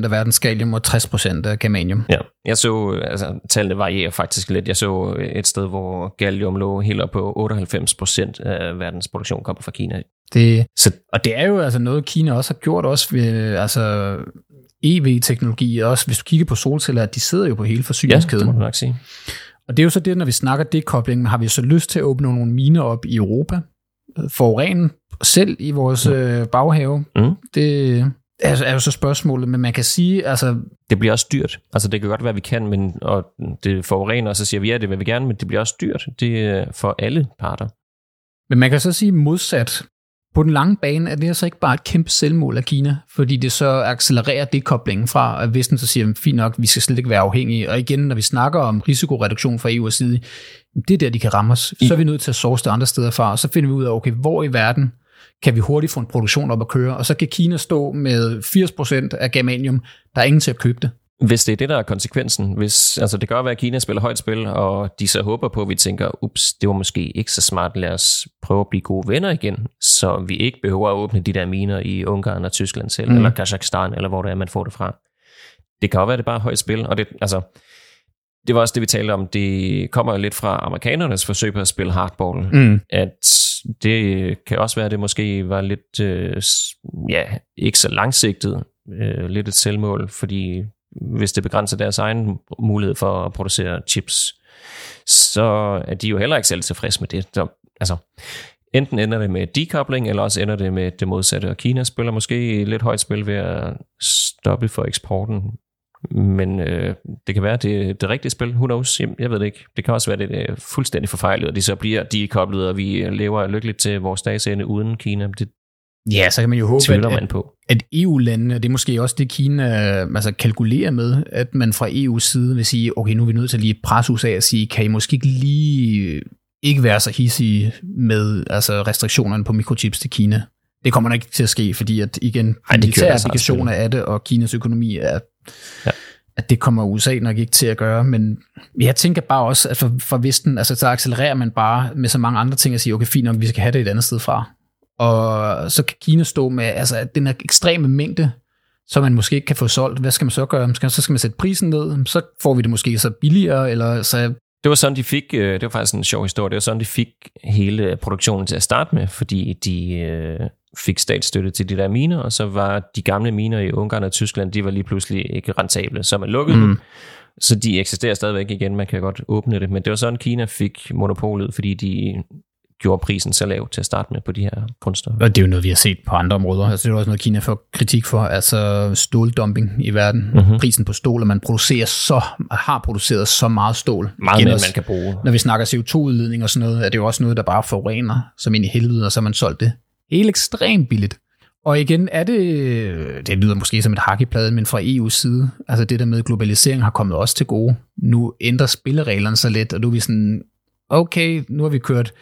80% af verdens gallium og 60% af germanium. Ja, jeg så, altså tallene varierer faktisk lidt. Jeg så et sted, hvor gallium lå helt op på 98% af verdens produktion kommer fra Kina. Det, så, og det er jo altså noget, Kina også har gjort også ved, altså EV-teknologi, også hvis du kigger på solceller, de sidder jo på hele forsyningskæden. Ja, det må du nok sige. Og det er jo så det, når vi snakker dekobling, har vi så lyst til at åbne nogle miner op i Europa, forurene selv i vores mm. øh, baghave. Mm. Det er, er jo så spørgsmålet, men man kan sige, altså... Det bliver også dyrt. Altså det kan godt være, vi kan, men, og det forurener, og så siger vi, ja, det vil vi gerne, men det bliver også dyrt. Det er for alle parter. Men man kan så sige modsat. På den lange bane er det altså ikke bare et kæmpe selvmål af Kina, fordi det så accelererer dekoblingen fra, at Vesten så siger, fint nok, vi skal slet ikke være afhængige. Og igen, når vi snakker om risikoreduktion fra EU's side, det er der, de kan ramme os. Så er vi nødt til at source det andre steder fra, og så finder vi ud af, okay, hvor i verden kan vi hurtigt få en produktion op at køre, og så kan Kina stå med 80% af germanium, der er ingen til at købe det. Hvis det er det, der er konsekvensen, hvis, altså det gør være, at Kina spiller højt spil, og de så håber på, at vi tænker, ups, det var måske ikke så smart, lad os prøve at blive gode venner igen, så vi ikke behøver at åbne de der miner i Ungarn og Tyskland selv, mm. eller Kazakhstan, eller hvor det er, man får det fra. Det kan jo være, at det er bare højt spil, og det, altså, det var også det, vi talte om. Det kommer jo lidt fra amerikanernes forsøg på at spille hardball. Mm. At det kan også være, at det måske var lidt, øh, ja, ikke så langsigtet, øh, lidt et selvmål, fordi hvis det begrænser deres egen mulighed for at producere chips, så er de jo heller ikke selv tilfredse med det. Så, altså, enten ender det med decoupling, eller også ender det med det modsatte. Og Kina spiller måske lidt højt spil ved at stoppe for eksporten men øh, det kan være, det det rigtige spil. Who knows? Jeg ved det ikke. Det kan også være, det er fuldstændig forfejlet, og de så bliver de koblet, og vi lever lykkeligt til vores dags ende uden Kina. Det Ja, så kan man jo håbe, at, man på. at EU-landene, det er måske også det, Kina altså kalkulerer med, at man fra EU's side vil sige, okay, nu er vi nødt til at lige presse USA og sige, kan I måske ikke lige ikke være så hissige med altså restriktionerne på mikrochips til Kina? Det kommer nok ikke til at ske, fordi at igen, Ej, militære applikationer af det, og Kinas økonomi er Ja. At det kommer USA nok ikke til at gøre, men jeg tænker bare også, at for, for Vesten, altså så accelererer man bare med så mange andre ting og siger, okay, fint nok, vi skal have det et andet sted fra. Og så kan Kina stå med altså, den her ekstreme mængde, som man måske ikke kan få solgt. Hvad skal man så gøre? Så skal man sætte prisen ned, så får vi det måske så billigere, eller så det var sådan, de fik, øh, det var faktisk en sjov historie, det var sådan, de fik hele produktionen til at starte med, fordi de øh, fik statsstøtte til de der miner, og så var de gamle miner i Ungarn og Tyskland, de var lige pludselig ikke rentable, så man lukkede mm. dem. Så de eksisterer stadigvæk igen, man kan godt åbne det, men det var sådan, Kina fik monopolet, fordi de gjorde prisen så lav til at starte med på de her grundstoffer. Og det er jo noget, vi har set på andre områder. Altså, det er også noget, Kina får kritik for, altså ståldumping i verden. Mm-hmm. Prisen på stål, at man producerer så, har produceret så meget stål. Meget mere, man kan bruge. Når vi snakker CO2-udledning og sådan noget, er det jo også noget, der bare forurener som ind i helvede, og så har man solgt det helt ekstremt billigt. Og igen er det, det lyder måske som et hak i pladen, men fra EU's side, altså det der med globalisering har kommet også til gode. Nu ændrer spillereglerne sig lidt, og nu er vi sådan, okay, nu har vi kørt,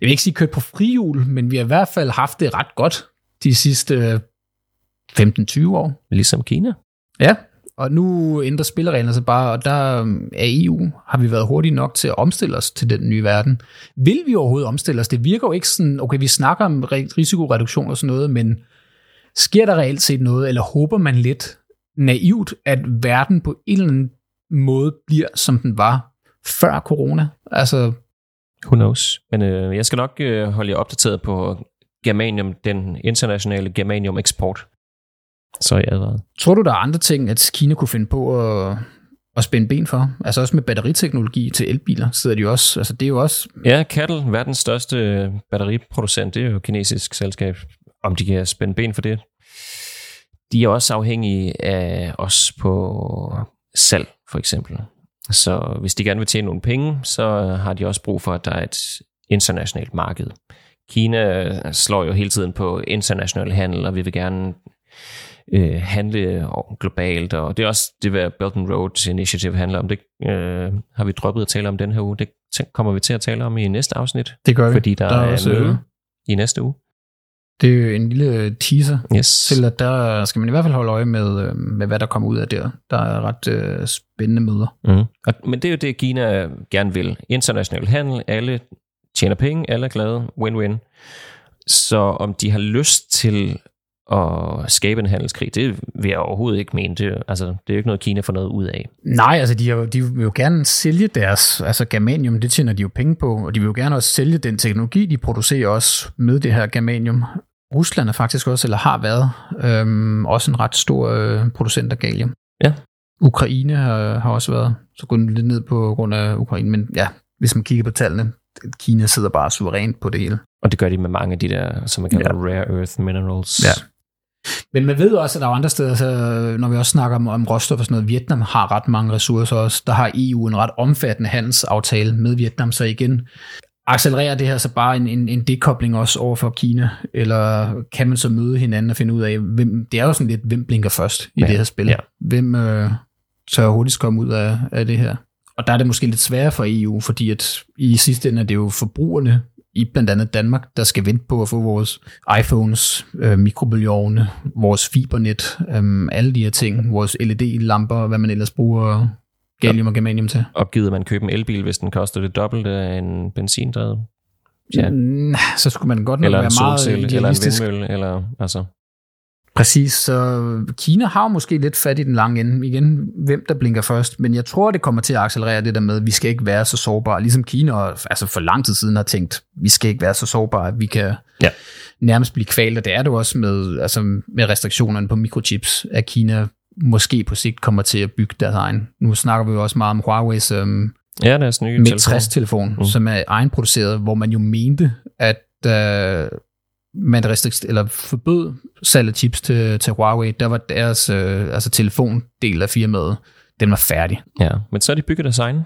jeg vil ikke sige kørt på frihjul, men vi har i hvert fald haft det ret godt de sidste 15-20 år. Ligesom Kina. Ja, og nu ændrer spillereglerne sig bare, og der øhm, er EU, har vi været hurtige nok til at omstille os til den nye verden. Vil vi overhovedet omstille os? Det virker jo ikke sådan, okay, vi snakker om risikoreduktion og sådan noget, men sker der reelt set noget, eller håber man lidt naivt, at verden på en eller anden måde bliver, som den var før corona? Altså, Who knows? Men øh, jeg skal nok øh, holde jer opdateret på germanium, den internationale germanium eksport. Så er jeg advaret. Tror du, der er andre ting, at Kina kunne finde på at, at spænde ben for? Altså også med batteriteknologi til elbiler, sidder de også. Altså det er jo også... Ja, Cattle, verdens største batteriproducent, det er jo kinesisk selskab. Om de kan spænde ben for det, de er også afhængige af os på salg, for eksempel. Så hvis de gerne vil tjene nogle penge, så har de også brug for, at der er et internationalt marked. Kina slår jo hele tiden på international handel, og vi vil gerne øh, handle globalt, og det er også det, hvad Belt and Road Initiative handler om. Det øh, har vi droppet at tale om den her uge. Det kommer vi til at tale om i næste afsnit. Det gør vi. Fordi der, der er, er også, møde øh, i næste uge. Det er jo en lille teaser yes. til, at der skal man i hvert fald holde øje med, øh, med hvad der kommer ud af der. Der er ret øh, spændende møder. Mm. Og, men det er jo det, Kina gerne vil. International handel, alle tjener penge, alle er glade, win-win. Så om de har lyst til at skabe en handelskrig, det vil jeg overhovedet ikke mene. Det, altså, det er jo ikke noget, Kina får noget ud af. Nej, altså de, jo, de vil jo gerne sælge deres, altså germanium, det tjener de jo penge på, og de vil jo gerne også sælge den teknologi, de producerer også med det her germanium. Rusland er faktisk også, eller har været, øhm, også en ret stor øh, producent af gallium. Ja. Ukraine har, har også været, så går lidt ned på grund af Ukraine, men ja, hvis man kigger på tallene, Kina sidder bare suverænt på det hele. Og det gør de med mange af de der, som man kalder ja. rare earth minerals. Ja. Men man ved også, at der er andre steder, så når vi også snakker om, om råstoffer og sådan noget, Vietnam har ret mange ressourcer også. Der har EU en ret omfattende handelsaftale med Vietnam, så igen, accelererer det her så bare en, en, en dekobling også over for Kina, eller kan man så møde hinanden og finde ud af, hvem, det er jo sådan lidt, hvem blinker først i ja, det her spil. Ja. Hvem øh, tør hurtigst komme ud af, af det her? Og der er det måske lidt sværere for EU, fordi at i sidste ende er det jo forbrugerne i blandt andet Danmark, der skal vente på at få vores iPhones, øh, mikrobølgeovne, vores fibernet, øh, alle de her ting, vores LED-lamper, hvad man ellers bruger gallium og germanium til. Og gider man købe en elbil, hvis den koster det dobbelte af en benzindrevet? Ja. Mm, så skulle man godt nok eller være meget solcelle, eller en vindmølle, eller altså... Præcis, så Kina har jo måske lidt fat i den lange ende. Igen, hvem der blinker først. Men jeg tror, det kommer til at accelerere det der med, at vi skal ikke være så sårbare. Ligesom Kina altså for lang tid siden har tænkt, vi skal ikke være så sårbare, at vi kan ja. nærmest blive kvalt. Og det er det også med, altså med restriktionerne på mikrochips, at Kina måske på sigt kommer til at bygge deres egen. Nu snakker vi jo også meget om Huawei's um, ja, deres nye Mate 60-telefon, mm. som er egenproduceret, hvor man jo mente, at uh, man restrikt, eller forbød salg af chips til, til Huawei, der var deres øh, altså telefondel af firmaet, den var færdig. Ja, men så er de bygget deres egen.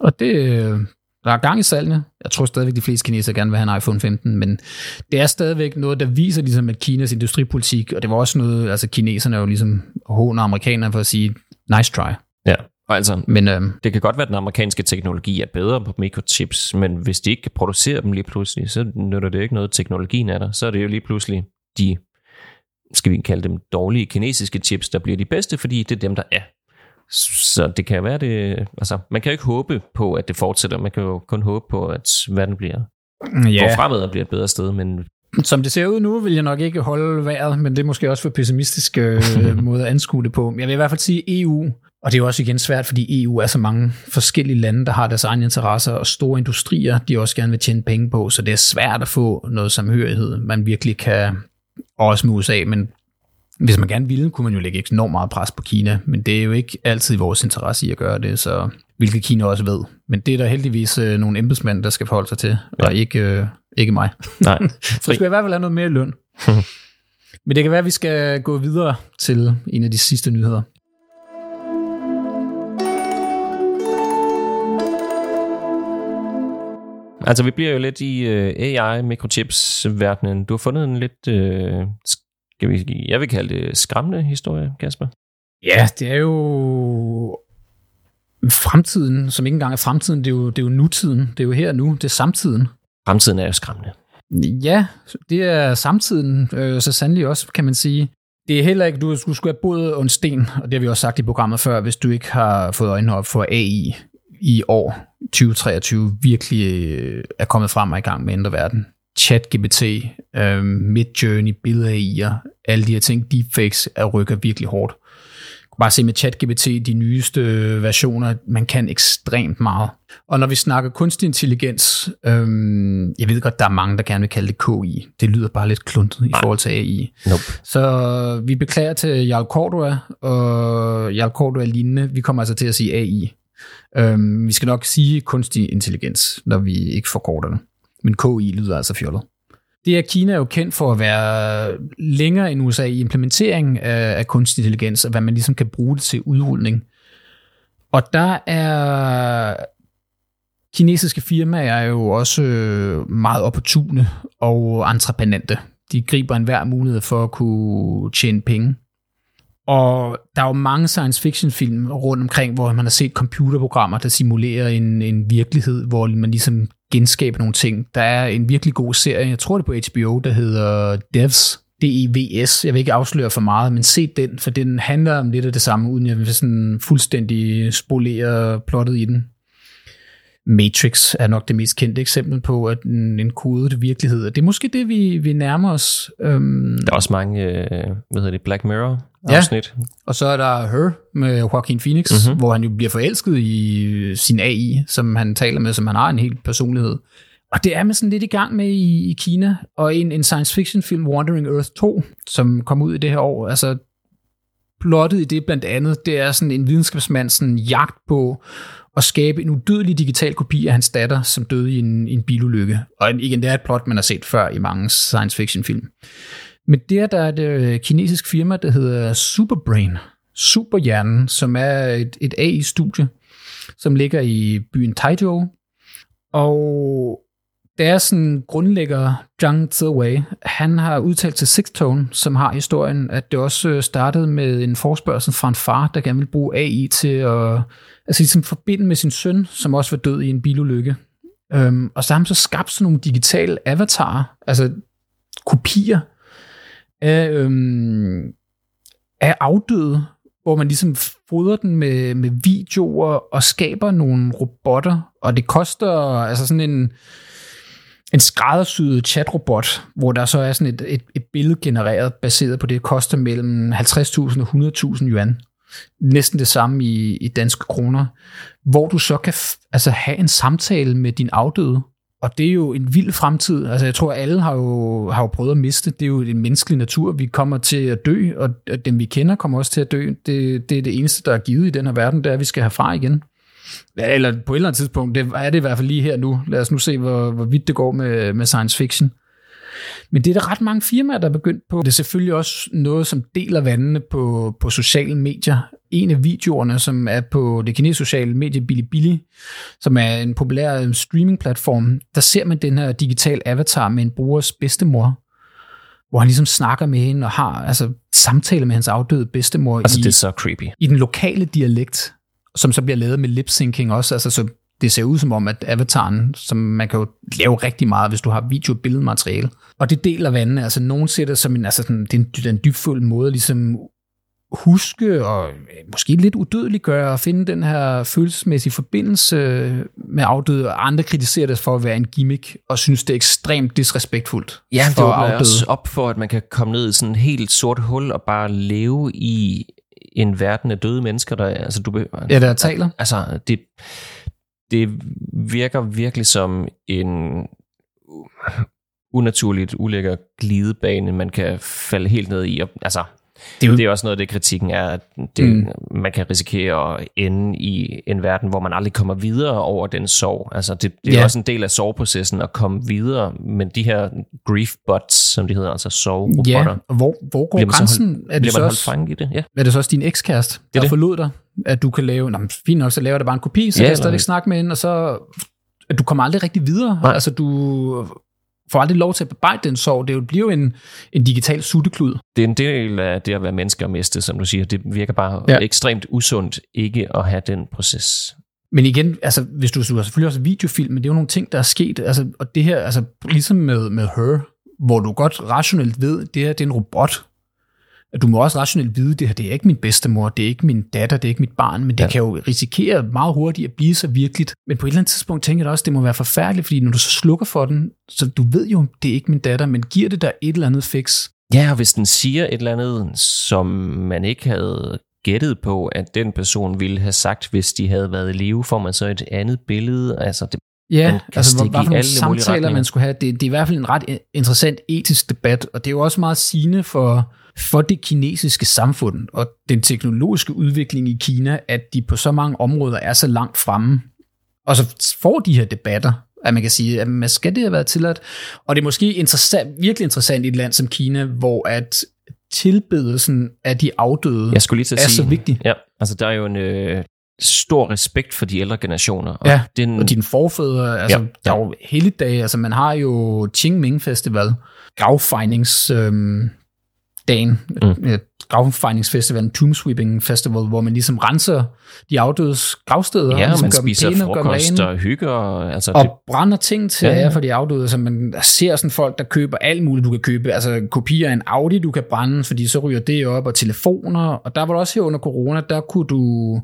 Og det, øh, der er gang i salgene. Jeg tror stadigvæk, de fleste kinesere gerne vil have en iPhone 15, men det er stadigvæk noget, der viser ligesom, at Kinas industripolitik, og det var også noget, altså kineserne er jo ligesom håner amerikanerne for at sige, nice try. Ja, altså, men, øhm, det kan godt være, at den amerikanske teknologi er bedre på mikrochips, men hvis de ikke kan producere dem lige pludselig, så nytter det ikke noget, teknologien er der. Så er det jo lige pludselig de, skal vi kalde dem dårlige kinesiske chips, der bliver de bedste, fordi det er dem, der er. Så det kan være det, altså man kan jo ikke håbe på, at det fortsætter, man kan jo kun håbe på, at verden bliver ja. går fremad og bliver et bedre sted, men som det ser ud nu, vil jeg nok ikke holde vejret, men det er måske også for pessimistisk øh, <laughs> måde at anskue det på. Jeg vil i hvert fald sige, EU og det er jo også igen svært, fordi EU er så mange forskellige lande, der har deres egne interesser, og store industrier, de også gerne vil tjene penge på, så det er svært at få noget samhørighed, man virkelig kan, også med USA, men hvis man gerne ville, kunne man jo lægge enormt meget pres på Kina, men det er jo ikke altid vores interesse i at gøre det, så hvilket Kina også ved. Men det er der heldigvis øh, nogle embedsmænd, der skal forholde sig til, ja. og ikke, øh, ikke mig. Nej, <laughs> så skal jeg i hvert fald have noget mere løn. <laughs> men det kan være, at vi skal gå videre til en af de sidste nyheder. Altså, vi bliver jo lidt i øh, AI-mikrochips-verdenen. Du har fundet en lidt, uh, skal vi, jeg vil kalde det skræmmende historie, Kasper. Ja, det er jo fremtiden, som ikke engang er fremtiden, det er jo, det er jo nutiden. Det er jo her nu, det er samtiden. Fremtiden er jo skræmmende. Ja, det er samtiden, øh, så sandelig også, kan man sige. Det er heller ikke, du, du skulle have boet en sten, og det har vi også sagt i programmet før, hvis du ikke har fået øjnene op for AI i år 2023 virkelig øh, er kommet frem og i gang med at ændre verden. ChatGPT, øh, Midjourney, billeder alle de her ting, deepfakes er rykker virkelig hårdt. Bare se med ChatGPT, de nyeste versioner, man kan ekstremt meget. Og når vi snakker kunstig intelligens, øhm, jeg ved godt, der er mange, der gerne vil kalde det KI. Det lyder bare lidt kluntet i forhold til AI. Nope. Så vi beklager til Jarl Cordua og Jarl Cordua lignende. Vi kommer altså til at sige AI. Øhm, vi skal nok sige kunstig intelligens, når vi ikke forkorter det. Men KI lyder altså fjollet det er Kina jo kendt for at være længere end USA i implementering af, af kunstig intelligens, og hvad man ligesom kan bruge det til udrulning. Og der er kinesiske firmaer er jo også øh, meget opportune og entreprenante. De griber enhver mulighed for at kunne tjene penge. Og der er jo mange science fiction film rundt omkring, hvor man har set computerprogrammer, der simulerer en, en virkelighed, hvor man ligesom genskabe nogle ting. Der er en virkelig god serie, jeg tror det er på HBO, der hedder Devs, DEVS. Jeg vil ikke afsløre for meget, men se den, for den handler om lidt af det samme, uden jeg vil sådan fuldstændig spolere plottet i den. Matrix er nok det mest kendte eksempel på at en, en kodet virkelighed. Det er måske det, vi, vi nærmer os. Øhm, der er også mange, øh, hvad hedder det, Black Mirror afsnit. Ja, og så er der Her med Joaquin Phoenix, mm-hmm. hvor han jo bliver forelsket i sin AI, som han taler med, som han har en helt personlighed. Og det er man sådan lidt i gang med i, i Kina, og en, en science fiction film, Wandering Earth 2, som kom ud i det her år, altså plottet i det blandt andet, det er sådan en videnskabsmand sådan jagt på at skabe en udødelig digital kopi af hans datter, som døde i en, en bilulykke. Og igen, det er et plot, man har set før i mange science fiction film. Men der, der er et øh, kinesisk firma, der hedder Superbrain, Superhjernen, som er et, et AI-studie, som ligger i byen Taizhou. Og deres sådan grundlægger, Zhang Ziwei, han har udtalt til Sixtone, som har historien, at det også øh, startede med en forspørgsel fra en far, der gerne ville bruge AI til at altså ligesom forbinde med sin søn, som også var død i en bilulykke. Øhm, og så har han så skabt sådan nogle digitale avatarer, altså kopier af, øhm, af afdøde, hvor man ligesom fodrer den med, med videoer og skaber nogle robotter, og det koster altså sådan en, en skræddersyet chatrobot, hvor der så er sådan et, et, et billede genereret baseret på det, koster mellem 50.000 og 100.000 yuan. Næsten det samme i, i danske kroner. Hvor du så kan f- altså have en samtale med din afdøde. Og det er jo en vild fremtid. Altså jeg tror, alle har jo, har jo prøvet at miste. Det er jo en menneskelig natur. Vi kommer til at dø, og dem vi kender kommer også til at dø. Det, det er det eneste, der er givet i den her verden, det er, at vi skal have igen. Ja, eller på et eller andet tidspunkt, det er det i hvert fald lige her nu. Lad os nu se, hvor, hvor vidt det går med, med science fiction. Men det er der ret mange firmaer, der er begyndt på. Det er selvfølgelig også noget, som deler vandene på, på sociale medier. En af videoerne, som er på det kinesiske sociale medie Bilibili, som er en populær øh, streamingplatform, der ser man den her digital avatar med en brugers bedstemor, hvor han ligesom snakker med hende og har altså, samtaler med hans afdøde bedstemor altså, i, det er så creepy. i den lokale dialekt som så bliver lavet med lip-syncing også, altså så det ser ud som om, at avataren, som man kan jo lave rigtig meget, hvis du har video- og billedmateriale. Og det deler vandene, altså nogen ser det som en, altså sådan, det er en, det er en dybfuld måde ligesom huske og måske lidt udødeligt gøre og finde den her følelsesmæssige forbindelse med afdøde, og andre kritiserer det for at være en gimmick, og synes, det er ekstremt disrespektfuldt Ja, det åbner også op for, at man kan komme ned i sådan et helt sort hul og bare leve i en verden af døde mennesker, der, altså du, ja, der taler. Altså, det, det virker virkelig som en unaturligt ulækker glidebane, man kan falde helt ned i. Og, altså, det er, jo... det er også noget af det, kritikken er, at det, mm. man kan risikere at ende i en verden, hvor man aldrig kommer videre over den sorg. Altså, det, det er ja. også en del af sorgprocessen at komme videre, men de her grief bots, som de hedder, altså sorgrobotter. Ja, hvor, hvor går grænsen? Hold, er det så også, i det? Ja. Er det så også din ekskæreste, der det. forlod dig? At du kan lave, nå, fint nok, så laver det bare en kopi, så ja, kan jeg stadig snakke med hende, og så at du kommer aldrig rigtig videre. Nej. Altså, du får aldrig lov til at bearbejde den sorg. Det bliver jo en, en digital sutteklud. Det er en del af det at være menneske og miste, som du siger. Det virker bare ja. ekstremt usundt ikke at have den proces. Men igen, altså, hvis du, du har selvfølgelig også videofilm, men det er jo nogle ting, der er sket. Altså, og det her, altså, ligesom med, med Her, hvor du godt rationelt ved, det her det er en robot, du må også rationelt vide, det her det er ikke min bedstemor, det er ikke min datter, det er ikke mit barn, men det ja. kan jo risikere meget hurtigt at blive så virkeligt. Men på et eller andet tidspunkt tænker jeg også, det må være forfærdeligt, fordi når du så slukker for den, så du ved jo, det er ikke min datter, men giver det der et eller andet fix? Ja, og hvis den siger et eller andet, som man ikke havde gættet på, at den person ville have sagt, hvis de havde været i live, får man så et andet billede. Altså, det, Ja, altså hvad for nogle samtaler man skulle have. Det, det er i hvert fald en ret interessant etisk debat, og det er jo også meget sigende for, for det kinesiske samfund og den teknologiske udvikling i Kina, at de på så mange områder er så langt fremme. Og så får de her debatter. at man kan sige, at man skal det have været tilladt. Og det er måske interessant, virkelig interessant i et land som Kina, hvor at tilbedelsen af de afdøde Jeg skulle lige til at er sige, så vigtig. Ja, altså der er jo en øh, stor respekt for de ældre generationer. Og Ja, den, Og dine forfædre, altså Ja, der er jo helligdage, altså man har jo Qingming Festival, gravfejnings øhm, dagen, Mm. gravfejningsfestivalen, Tomb Sweeping Festival, hvor man ligesom renser de afdødes gravsteder, ja, og ligesom man gør spiser pæne og gør frokost og hygger. Og, altså, og det, brænder ting til Ja, for de afdøde, så man ser sådan folk, der køber alt muligt, du kan købe, altså kopier af en Audi, du kan brænde, fordi så ryger det op, og telefoner, og der var der også her under corona, der kunne du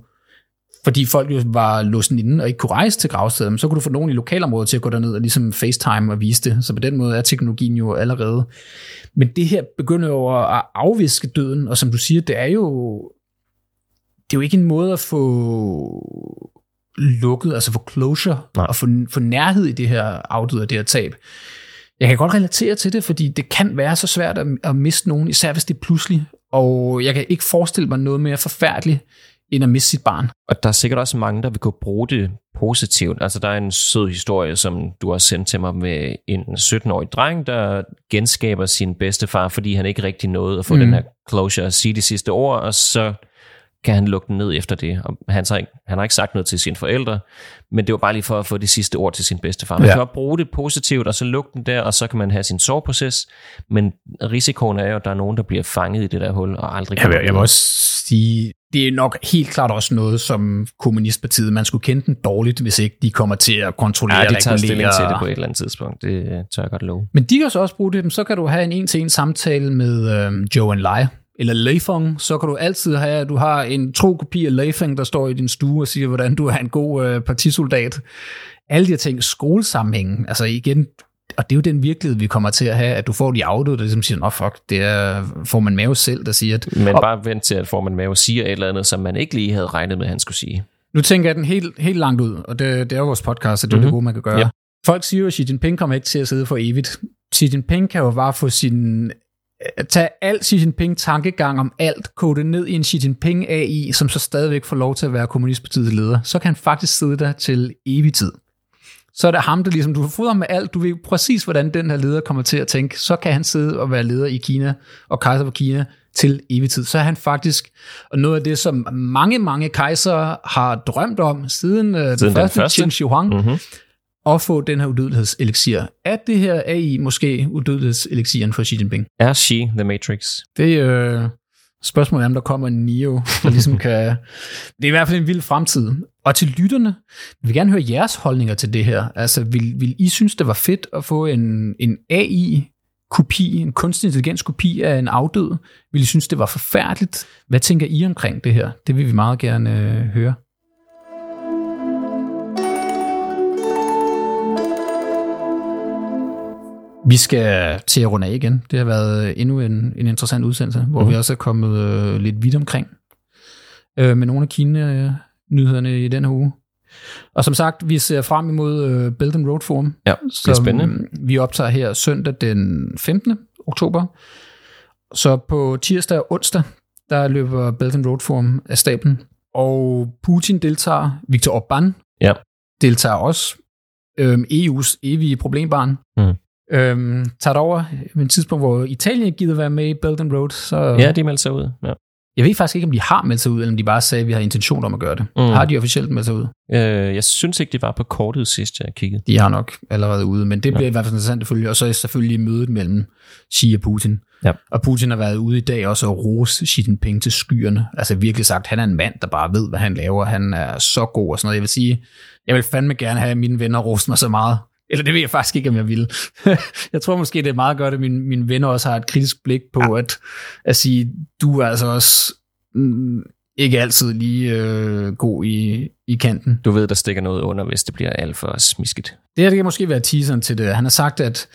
fordi folk jo var låst inde og ikke kunne rejse til gravstedet, men så kunne du få nogen i lokalområdet til at gå derned og ligesom FaceTime og vise det. Så på den måde er teknologien jo allerede. Men det her begynder jo at afviske døden, og som du siger, det er jo, det er jo ikke en måde at få lukket, altså få closure, Nej. og få, få nærhed i det her afdøde og det her tab. Jeg kan godt relatere til det, fordi det kan være så svært at, at miste nogen, især hvis det er pludselig. Og jeg kan ikke forestille mig noget mere forfærdeligt, end at miste sit barn. og der er sikkert også mange, der vil kunne bruge det positivt. Altså der er en sød historie, som du har sendt til mig med en 17-årig dreng, der genskaber sin bedstefar, fordi han ikke rigtig nåede at få mm. Mm. den her closure at sige de sidste ord, og så kan han lukke den ned efter det. Og han, har ikke, han har ikke sagt noget til sine forældre, men det var bare lige for at få de sidste ord til sin bedstefar. Man Ja. kan godt bruge det positivt, og så lukke den der, og så kan man have sin soveproces, men risikoen er jo, at der er nogen, der bliver fanget i det der hul, og aldrig Jeg vil, kommer jeg vil også sige, det er nok helt klart også noget, som Kommunistpartiet, man skulle kende den dårligt, hvis ikke de kommer til at kontrollere Ja, de og tager stilling regulere. til det på et eller andet tidspunkt. Det øh, tør jeg godt love. Men de kan så også bruge det, så kan du have en en-til-en samtale med øhm, Joe and Lai, eller Leifong, så kan du altid have, at du har en tro kopi af Leifong, der står i din stue og siger, hvordan du er en god øh, partisoldat. Alle de her ting, skolesammenhængen, altså igen, og det er jo den virkelighed, vi kommer til at have, at du får de afdøde, der ligesom siger, nå fuck, det er, får man mave selv, der siger, at Men bare vent til, at Forman Mave siger et eller andet, som man ikke lige havde regnet med, at han skulle sige. Nu tænker jeg den helt, helt langt ud, og det, det er jo vores podcast, så det er mm-hmm. det Mhm. gode, man kan gøre. Ja. Folk siger jo, at Xi Jinping kommer ikke til at sidde for evigt. Xi Jinping kan jo bare få sin... tage al Xi Jinping tankegang om alt, kode ned i en Xi Jinping AI, som så stadigvæk får lov til at være kommunistpartiets leder. Så kan han faktisk sidde der til evig tid. Så er det ham, der ligesom, du ham med alt, du ved præcis, hvordan den her leder kommer til at tænke. Så kan han sidde og være leder i Kina og kejser for Kina til evig tid. Så er han faktisk, og noget af det, som mange, mange kejsere har drømt om, siden, øh, den, den første, første. Qin Shi Huang, Mm-hmm. At få den her udødelighedseliksir. Er det her AI måske udødelighedseliksiren for Xi Jinping? Er she The Matrix? Det er øh, spørgsmålet er, om der kommer en Neo, der ligesom kan... Det er i hvert fald en vild fremtid. Og til lytterne, vi vil gerne høre jeres holdninger til det her. Altså, vil, vil I synes, det var fedt at få en, en AI-kopi, en kunstig intelligens kopi af en afdød? Vil I synes, det var forfærdeligt? Hvad tænker I omkring det her? Det vil vi meget gerne øh, høre. Vi skal til at runde af igen. Det har været endnu en, en interessant udsendelse, hvor Mhm. vi også er kommet øh, lidt vidt omkring øh, med nogle af Kina-nyhederne i den her uge. Og som sagt, vi ser frem imod øh, Belt and Road Forum, Ja, det er som spændende. vi optager her søndag den 15. oktober. Så på tirsdag og onsdag, der løber Belt and Road Forum af stablen. Og Putin deltager, Viktor Orbán Ja. deltager også. Øhm, EU's evige problembarn. Mm. Øhm, tager det over med et tidspunkt, hvor Italien gider være med i Belt and Road. Så Ja, de meldte sig ud. Ja. Jeg ved faktisk ikke, om de har meldt sig ud, eller om de bare sagde, at vi har intention om at gøre det. Mm. Har de officielt meldt sig ud? Øh, jeg synes ikke, de var på kortet sidst, jeg kiggede. De har nok allerede ude, men det Ja. bliver i hvert fald interessant at følge. Og så er selvfølgelig mødet mellem Xi og Putin. Ja. Og Putin har været ude i dag også og rose Xi Jinping til skyerne. Altså virkelig sagt, han er en mand, der bare ved, hvad han laver. Han er så god og sådan noget. Jeg vil sige, jeg vil fandme gerne have, at mine venner roste mig så meget. Eller det ved jeg faktisk ikke, om jeg vil. <laughs> jeg tror måske, det er meget godt, at mine, mine venner også har et kritisk blik på at, at sige, du er altså også mm, ikke altid lige øh, god i, i kanten. Du ved, der stikker noget under, hvis det bliver alt for smisket. Det her det kan måske være teaseren til det. Han har sagt, at,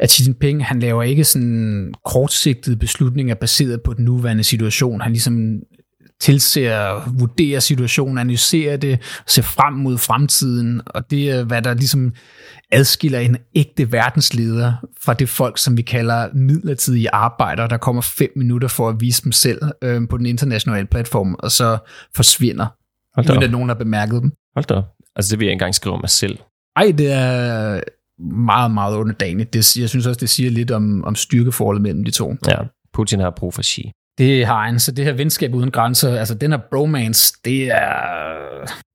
at Xi Jinping han laver ikke sådan kortsigtede beslutninger baseret på den nuværende situation. Han ligesom tilser, vurderer situationen, analyserer det, ser frem mod fremtiden, og det er, hvad der ligesom adskiller en ægte verdensleder fra det folk, som vi kalder midlertidige arbejdere, der kommer fem minutter for at vise dem selv øh, på den internationale platform, og så forsvinder, Hold uden op. at nogen har bemærket dem. Hold da op. Altså, det vil jeg ikke engang skrive om mig selv. Ej, det er meget, meget underdanigt. Det, jeg synes også, det siger lidt om, om styrkeforholdet mellem de to. Ja, Putin har brug for Xi. Det har han, så det her venskab uden grænser, altså den her bromance, det er...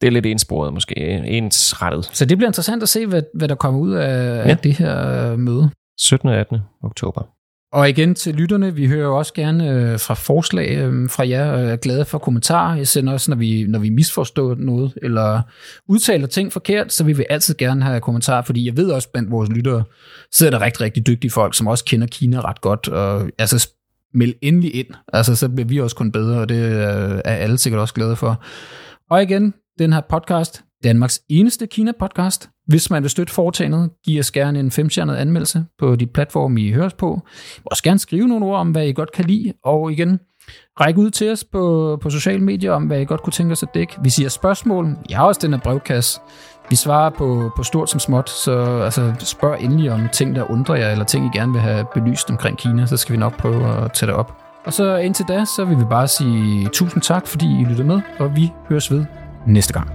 Det er lidt ensporet måske, ensrettet. Så det bliver interessant at se, hvad, hvad der kommer ud af, ja. af det her møde. 17. og 18. oktober. Og igen til lytterne, vi hører også gerne øh, fra forslag øh, fra jer, og er glade for kommentarer. Jeg sender også, når vi, når vi misforstår noget, eller udtaler ting forkert, så vil vi altid gerne have kommentarer, fordi jeg ved også, blandt vores lyttere sidder der rigtig, rigtig dygtige folk, som også kender Kina ret godt, og altså meld endelig ind, altså så bliver vi også kun bedre, og det øh, er alle sikkert også glade for. Og igen, den her podcast, Danmarks eneste Kina-podcast. Hvis man vil støtte foretagendet, giv os gerne en femstjernet anmeldelse på de platforme, I høres på. Også gerne skrive nogle ord om, hvad I godt kan lide. Og igen, ræk ud til os på, på sociale medier om, hvad I godt kunne tænke os at dække. Vi har spørgsmål. Jeg har også den her brevkasse. Vi svarer på, på stort som småt, så altså, spørg endelig om ting, der undrer jer, eller ting, I gerne vil have belyst omkring Kina, så skal vi nok prøve at tage det op. Og så indtil da, så vil vi bare sige tusind tak, fordi I lytter med, og vi høres ved næste gang.